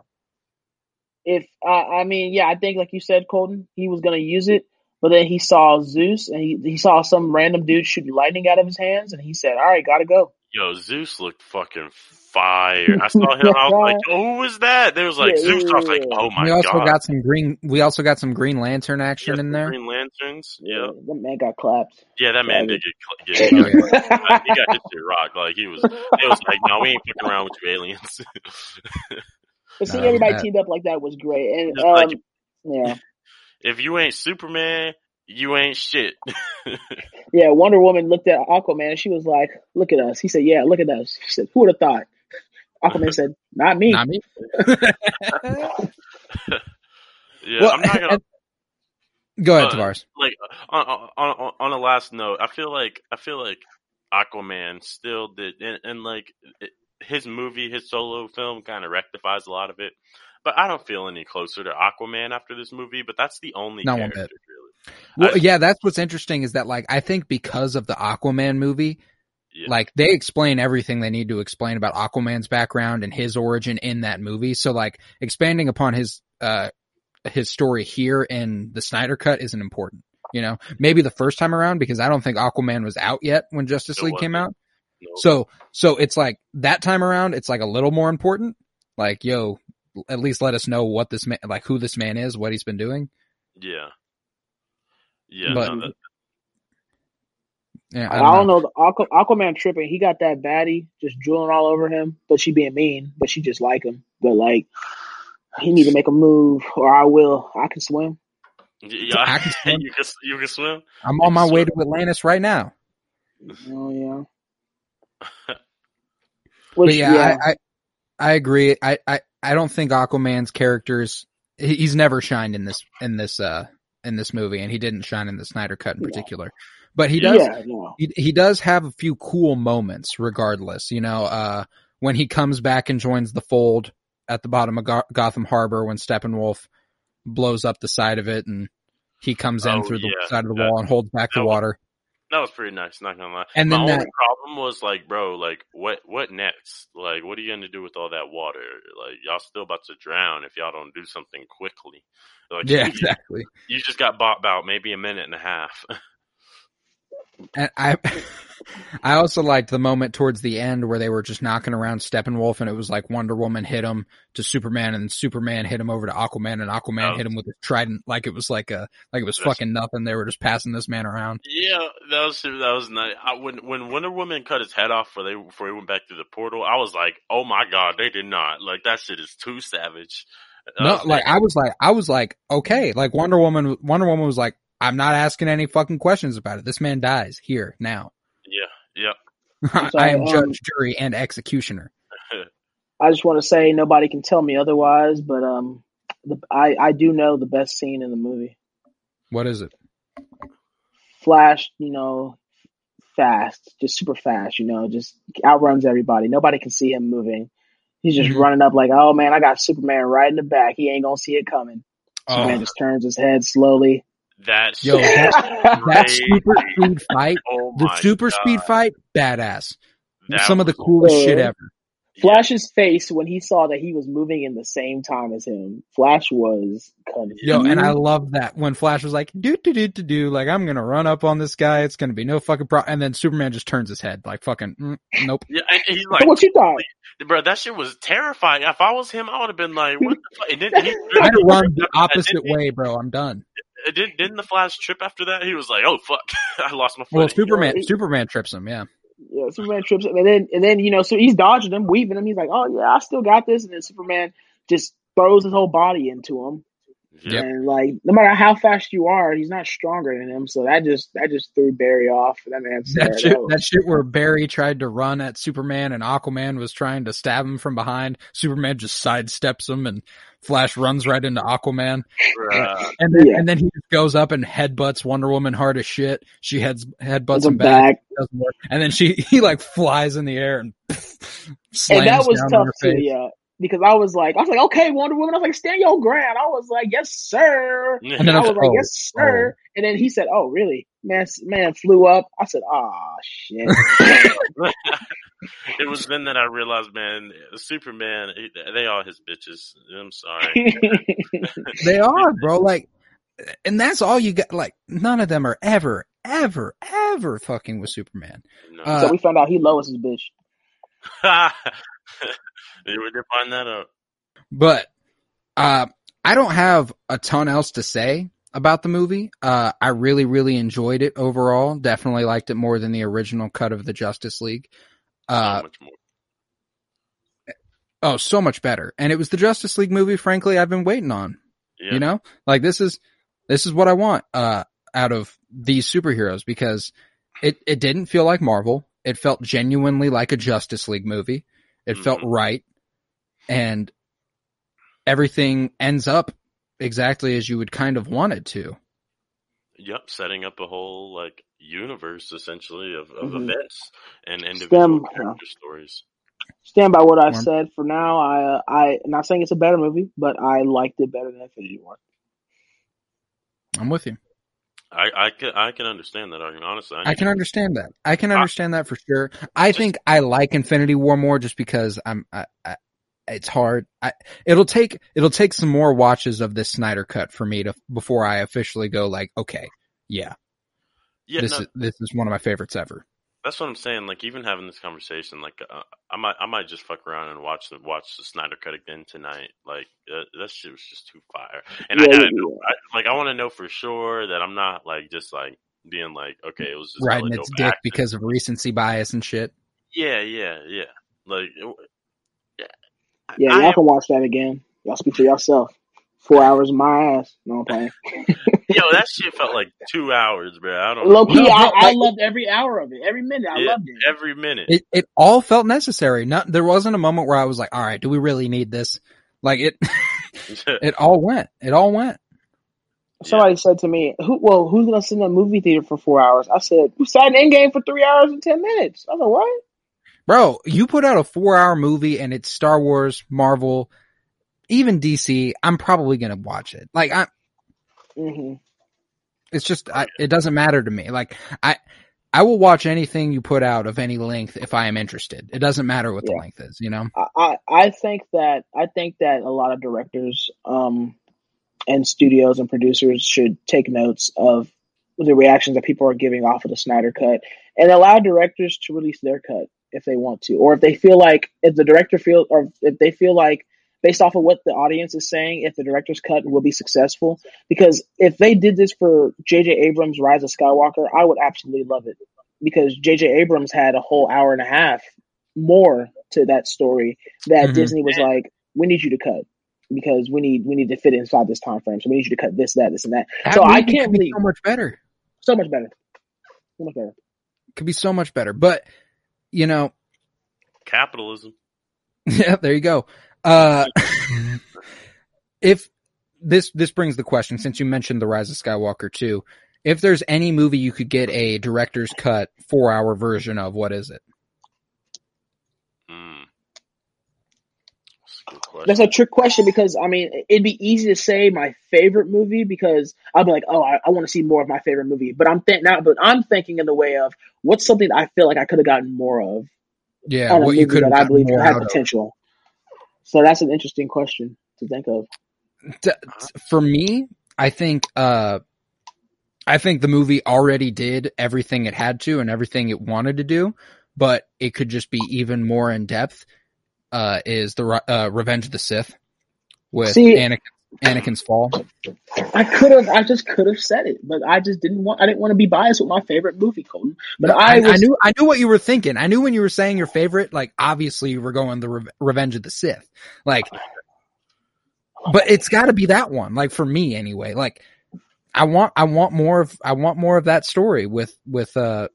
If uh, I mean, yeah, I think like you said, Colton, he was gonna use it, but then he saw Zeus and he he saw some random dude shooting lightning out of his hands, and he said, "All right, gotta go." Yo, Zeus looked fucking fire. I saw *laughs* him. I was like, "Oh, who was that?" There was like Yeah, Zeus. I was like, "Oh my god!" we also god!" got some green. We also got some Green Lantern Yeah, action in there. Green Lanterns. Yeah, that man got clapped. yeah, that man did get. Cl- yeah, he got, yeah. he got his shit rocked. Like he was. It was like, no, we ain't fucking around with you aliens. *laughs* But seeing everybody that- teamed up like that was great, and um, like- yeah, *laughs* if you ain't Superman, you ain't shit. *laughs* Yeah, Wonder Woman looked at Aquaman and she was like, "Look at us." He said, "Yeah, look at us." She said, "Who would have thought?" Aquaman said, "Not me." Not me. *laughs* yeah, Well, I'm not gonna and- Go ahead, Uh, Tavares. like on, on on on a last note. I feel like I feel like Aquaman still did, and, and like it, his movie, his solo film, kind of rectifies a lot of it. But I don't feel any closer to Aquaman after this movie. But that's the only Not one bit. really. Well, I- yeah, that's what's interesting is that like I think because of the Aquaman movie, Yeah. like they explain everything they need to explain about Aquaman's background and his origin in that movie. So like expanding upon his uh his story here in the Snyder cut isn't important. You know, maybe the first time around because I don't think Aquaman was out yet when Justice League came out. Nope. So so it's like that time around it's like a little more important. Like, yo, at least let us know what this man like who this man is, what he's been doing. yeah, yeah. But- no, that, Yeah, I don't, know. The Aqu- Aquaman tripping. He got that baddie just drooling all over him, but she being mean, but she just like him. But like, he need to make a move, or I will. I can swim. yeah, I can *laughs* swim. you can you can swim. I'm on my way to Atlantis right now. Oh yeah. But Which, yeah, yeah, I, I I agree. I, I I don't think Aquaman's characters he's never shined in this in this uh in this movie, and he didn't shine in the Snyder cut in Yeah. particular. But he does yeah, no. he he does have a few cool moments, regardless. You know, uh, when he comes back and joins the fold at the bottom of Go- Gotham Harbor when Steppenwolf blows up the side of it, and he comes in Oh, through the side of the That- wall and holds back the was- water. That was pretty nice, not gonna lie. And My only that- problem was like, bro, like what what next? Like what are you gonna do with all that water? Like y'all still about to drown if y'all don't do something quickly. Like Yeah, *laughs* you, exactly. you just got bought about maybe a minute and a half. *laughs* And I, *laughs* I also liked the moment towards the end where they were just knocking around Steppenwolf, and it was like Wonder Woman hit him to Superman, and Superman hit him over to Aquaman, and Aquaman Oh. hit him with a trident, like it was like a, like it was That's- fucking nothing. They were just passing this man around. yeah, that was that was nice. I, when when Wonder Woman cut his head off before they before he went back through the portal, I was like, oh my god, they did not like that shit is too savage. No, was like I was like, I was like, okay, like Wonder Woman, Wonder Woman was like, I'm not asking any fucking questions about it. This man dies here now. yeah, yeah. *laughs* So, I am um, judge, jury, and executioner. *laughs* I just want to say nobody can tell me otherwise, but um, the, I I do know the best scene in the movie. What is it? Flash, you know, fast, just super fast, you know, just outruns everybody. Nobody can see him moving. He's just Mhm. running up like, oh man, I got Superman right in the back. He ain't gonna see it coming. Superman Oh, just turns his head slowly. That Yo, shit that super speed fight, Oh the super God. speed fight, badass. That Some of the was- coolest shit Uh, ever. Flash's face when he saw that he was moving in the same time as him. Flash was confused. Yo, and I love that when Flash was like, do do do do do, like I'm gonna run up on this guy. It's gonna be no fucking problem. And then Superman just turns his head, like fucking, mm, nope. Yeah, and he's like, what you thought? bro, that shit was terrifying. If I was him, I would have been like, what the fuck? And then, and he *laughs* I had to run the *laughs* opposite way, bro. I'm done. Didn't, didn't the Flash trip after that? He was like, oh fuck, *laughs* I lost my foot. Well, Superman, he- Superman trips him. Yeah. Yeah, Superman trips him, and then and then you know, so he's dodging him, weaving him. He's like, "Oh yeah, I still got this," and then Superman just throws his whole body into him, Yeah. and like, no matter how fast you are, he's not stronger than him. So that just that just threw Barry off. That man That shit, was- that shit where Barry tried to run at Superman and Aquaman was trying to stab him from behind. Superman just sidesteps him and Flash runs right into Aquaman. Bruh. And then, Yeah. and then he just goes up and headbutts Wonder Woman hard as shit. She heads, headbutts the him back. back. Doesn't work. And then she, *laughs* he like flies in the air and slams *laughs* and that was down tough her too, face. yeah. Because I was like, I was like, okay, Wonder Woman. I was like, stand your ground. I was like, yes, sir. And then I I was was- like, oh, yes, sir. And then he said, oh, really? Man, man flew up. I said, ah, shit. *laughs* it was then that I realized, man, Superman, they are his bitches. I'm sorry. *laughs* They are, bro. Like, and that's all you got. Like, none of them are ever, ever, ever fucking with Superman. No. Uh, so we found out he Lois's bitch. *laughs* *laughs* you would find that out. But uh, I don't have a ton else to say about the movie. Uh, I really, really enjoyed it overall. Definitely liked it more than the original cut of the Justice League. So Uh, much more. oh, so much better. And it was the Justice League movie, frankly, I've been waiting on. Yeah. You know, like this is This is what I want uh, out of these superheroes because it it didn't feel like Marvel. It felt genuinely like a Justice League movie. It felt Mhm. right, and everything ends up exactly as you would kind of want it to. Yep, setting up a whole like universe essentially of, of Mhm. events and individual Stem- character stories. Stand by what I Warm. said for now. I uh, I not saying it's a better movie, but I liked it better than Infinity War. I'm with you. I I can I can understand that argument. Honestly, I can understand that. I can I- understand that for sure. I Just- think I like Infinity War more just because I'm. I, I, it's hard. I, it'll take it'll take some more watches of this Snyder cut for me to before I officially go like, okay, yeah, Yeah, this no, is this is one of my favorites ever. That's what I'm saying. Like even having this conversation, like uh, I might I might just fuck around and watch the watch the Snyder cut again tonight. Like uh, that shit was just too fire. And I gotta yeah, know, I, like I want to know for sure that I'm not like just like being like okay, it was just Riding hella its dick acting. because of recency bias and shit. Yeah, yeah, yeah. Like it, yeah, Yeah, I y'all am- can watch that again. Y'all speak for yourself. Four hours of my ass. No I'm playing. yo, that shit felt like two hours, bro. I don't Low know. key, No, I, bro, I like- loved every hour of it. Every minute, I Yeah, loved it. every minute. It it all felt necessary. Not there wasn't a moment where I was like, all right, do we really need this? Like it, *laughs* it all went. It all went. Somebody said to me, "Who? Well, who's gonna sit in a movie theater for four hours?" I said, "We sat in Endgame for three hours and ten minutes." I was like, "What?" Bro, you put out a four hour movie and it's Star Wars, Marvel, even DC. I'm probably gonna watch it. Like I, hmm it's just I, it doesn't matter to me. Like I, I will watch anything you put out of any length if I am interested. It doesn't matter what the length is. You know. I, I I think that I think that a lot of directors um and studios and producers should take notes of the reactions that people are giving off of the Snyder cut and allow directors to release their cut if they want to or if they feel like if the director feel or if they feel like based off of what the audience is saying if the director's cut will be successful because if they did this for JJ Abrams Rise of Skywalker I would absolutely love it because JJ Abrams had a whole hour and a half more to that story that Mhm. Disney was like, we need you to cut because we need we need to fit inside this time frame. So we need you to cut this, that, this, and that. That so I can't be believe so much better. so much better, so much better. Could be so much better. But you know, Capitalism. *laughs* Yeah, there you go. Uh, *laughs* if this this brings the question, since you mentioned the Rise of Skywalker too, if there's any movie you could get a director's cut four hour version of, what is it? Mm. That's a. That's a trick question because I mean it'd be easy to say my favorite movie because I'll be like, oh, I, I want to see more of my favorite movie. But I'm think now, but I'm thinking in the way of what's something I feel like I could have gotten more of Yeah, on a what movie you could have that I believe more had out of. potential. So that's an interesting question to think of. For me, I think uh, I think the movie already did everything it had to and everything it wanted to do, but it could just be even more in depth. Uh, is the uh, Revenge of the Sith with See- Anakin, Anakin's fall? I could have, I just could have said it, but I just didn't want. I didn't want to be biased with my favorite movie, Colton. But No, I, I, was, I knew I knew what you were thinking. I knew when you were saying your favorite, like obviously you were going the Re- Revenge of the Sith, like. But it's got to be that one, like for me anyway. Like, I want I want more of I want more of that story with with uh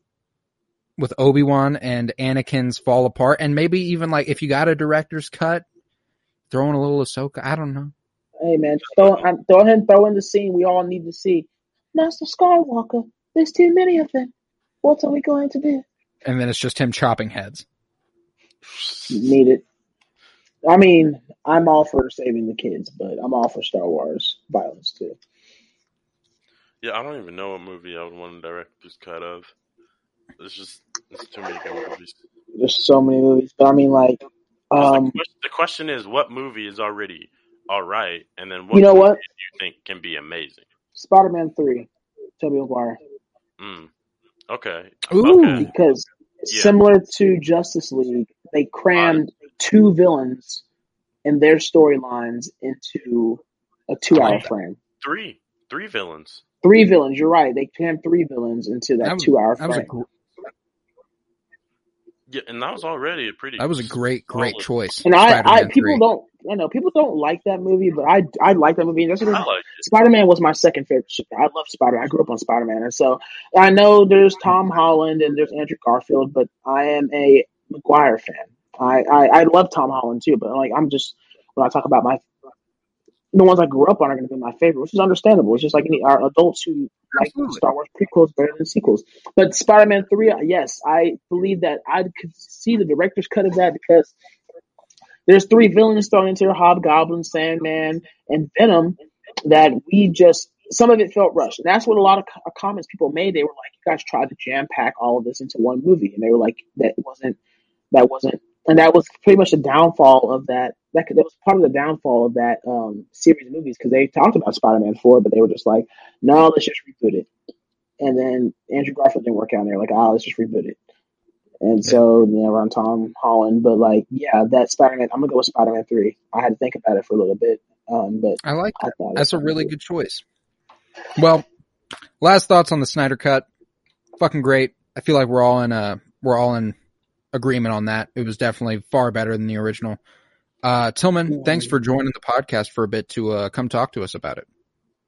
with Obi Wan and Anakin's fall apart, and maybe even like if you got a director's cut, throwing a little Ahsoka. I don't know. Hey man, just throw, I'm, throw him, throw in the scene we all need to see. Master Skywalker, there's too many of them. What are we going to do? And then it's just him chopping heads. Need it. I mean, I'm all for saving the kids, but I'm all for Star Wars violence too. Yeah, I don't even know what movie I would want to direct this cut of. There's just there's too many good movies. There's so many movies, but I mean, like, um, the, question, the question is, what movie is already all right, and then what You know what? do you think can be amazing? Spider-Man Three, Tobey Maguire, Mm. Okay. Ooh. Okay. because Yeah. similar to Justice League, they crammed two villains and their storylines into a two-hour that. frame. Three, three villains. Three villains. You're right. They crammed three villains into that, That was- two-hour That was a frame. gr- Yeah, and that was already a pretty. that was a great great solid- choice. And I, I people don't I know people don't like that movie, but I I like that movie. That's. Spider Man was my second favorite. I love Spider. Man. I grew up on Spider Man, and so I know there's Tom Holland and there's Andrew Garfield, but I am a Maguire fan. I, I I love Tom Holland too, but like I'm just when I talk about my the ones I grew up on are going to be my favorite, which is understandable. It's just like any our adults who like Absolutely. Star Wars prequels better than sequels. But Spider Man three, yes, I believe that I could see the director's cut of that because there's three villains thrown into there: Hobgoblin, Sandman, and Venom. That we just some of it felt rushed, and that's what a lot of co- comments people made. They were like, "You guys tried to jam pack all of this into one movie," and they were like, "That wasn't that wasn't." And that was pretty much the downfall of that. That, that was part of the downfall of that um, series of movies because they talked about Spider-Man four, but they were just like, "No, let's just reboot it." And then Andrew Garfield didn't work out, and they're like, "Oh, let's just reboot it." And so, you know, around Tom Holland, but like, yeah, that Spider-Man. I'm gonna go with Spider-Man three. I had to think about it for a little bit, um, but I like I that. thought That's a really good. good choice. Well, last thoughts on the Snyder cut. Fucking great. I feel like we're all in uh we're all in agreement on that. It was definitely far better than the original. Uh Tillman, thanks for joining the podcast for a bit to uh come talk to us about it.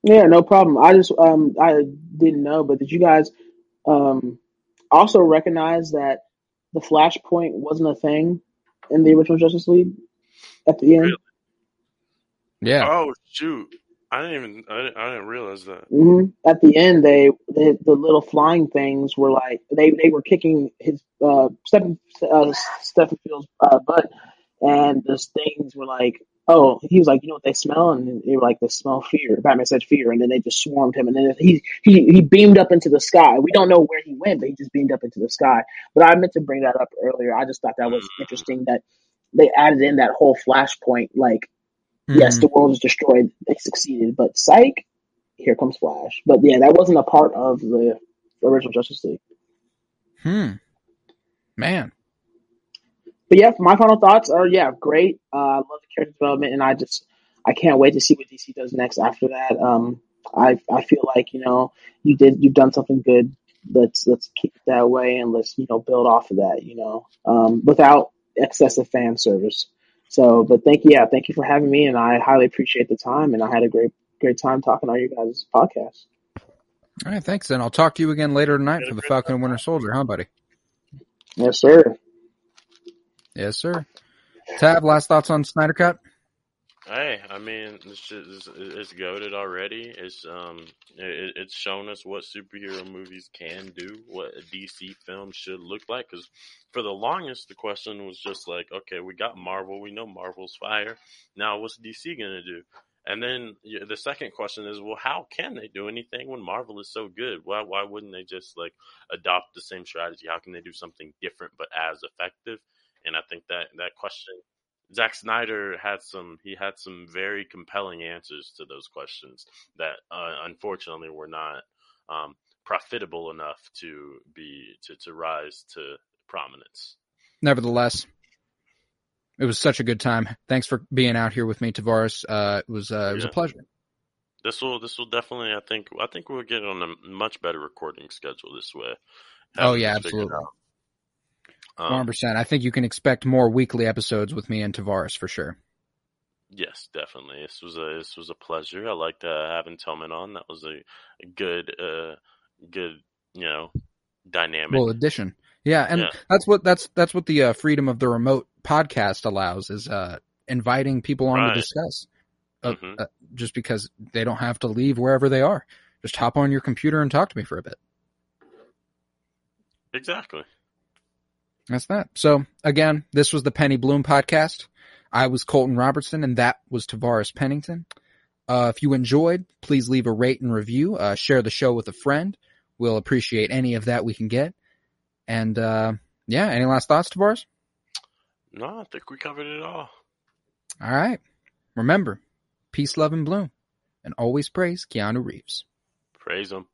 Yeah, no problem. I just um I didn't know, but did you guys um also recognize that the Flashpoint wasn't a thing in the original Justice League at the end? Really? Yeah. Oh shoot! I didn't even I didn't, I didn't realize that. hmm At the end, they the, the little flying things were like they they were kicking his uh Stephen uh, Stephen Field's uh, butt, and those things were like. Oh, he was like, you know what they smell, and they were like, they smell fear. Batman said fear, and then they just swarmed him, and then he he he beamed up into the sky. We don't know where he went, but he just beamed up into the sky. But I meant to bring that up earlier. I just thought that was interesting that they added in that whole flashpoint. Like, yes, Mhm. the world is destroyed, they succeeded, but psych, here comes Flash. But yeah, that wasn't a part of the original Justice League. Hmm. Man. But yeah, my final thoughts are yeah, great. Uh, I love the character development, and I just I can't wait to see what DC does next after that. Um, I I feel like you know you did you've done something good. Let's let's keep it that way, and let's you know build off of that. You know, um, without excessive fan service. So, but thank you, yeah, thank you for having me, and I highly appreciate the time, and I had a great great time talking on your guys' podcast. All right, thanks. And I'll talk to you again later tonight for the. Falcon and Winter Soldier, huh, buddy? Yes, sir. Yes, sir. Tab, last thoughts on Snyder Cut? Hey, I mean, shit is it's goaded already. It's um, it, it's shown us what superhero movies can do, what a DC film should look like. Because for the longest, the question was just like, okay, we got Marvel, we know Marvel's fire. Now, what's DC gonna do? And then the second question is, well, how can they do anything when Marvel is so good? Why why wouldn't they just like adopt the same strategy? How can they do something different but as effective? And I think that that question Zack Snyder had some he had some very compelling answers to those questions that uh, unfortunately were not um, profitable enough to be to, to rise to prominence. Nevertheless, it was such a good time. Thanks for being out here with me, Tavares. Uh, it was uh, it was a pleasure. This will this will definitely I think I think we'll get on a much better recording schedule this way. Oh yeah, absolutely. Um, percent. I think you can expect more weekly episodes with me and Tavares for sure. Yes, definitely. This was a this was a pleasure. I liked uh, having Tillman on. That was a, a good uh good you know dynamic. Well, addition. Yeah, and Yeah. that's what that's that's what the uh, freedom of the remote podcast allows is uh, inviting people on Right. to discuss. Uh, Mhm. uh, just because they don't have to leave wherever they are, just hop on your computer and talk to me for a bit. Exactly. That's that. So again, this was the Penny Bloom podcast. I was Colton Robertson and that was Tavares Pennington. Uh, if you enjoyed, please leave a rate and review, uh, share the show with a friend. We'll appreciate any of that we can get. And, uh, yeah, any last thoughts, Tavares? No, I think we covered it all. All right. Remember, peace, love, and bloom. And always praise Keanu Reeves. Praise him.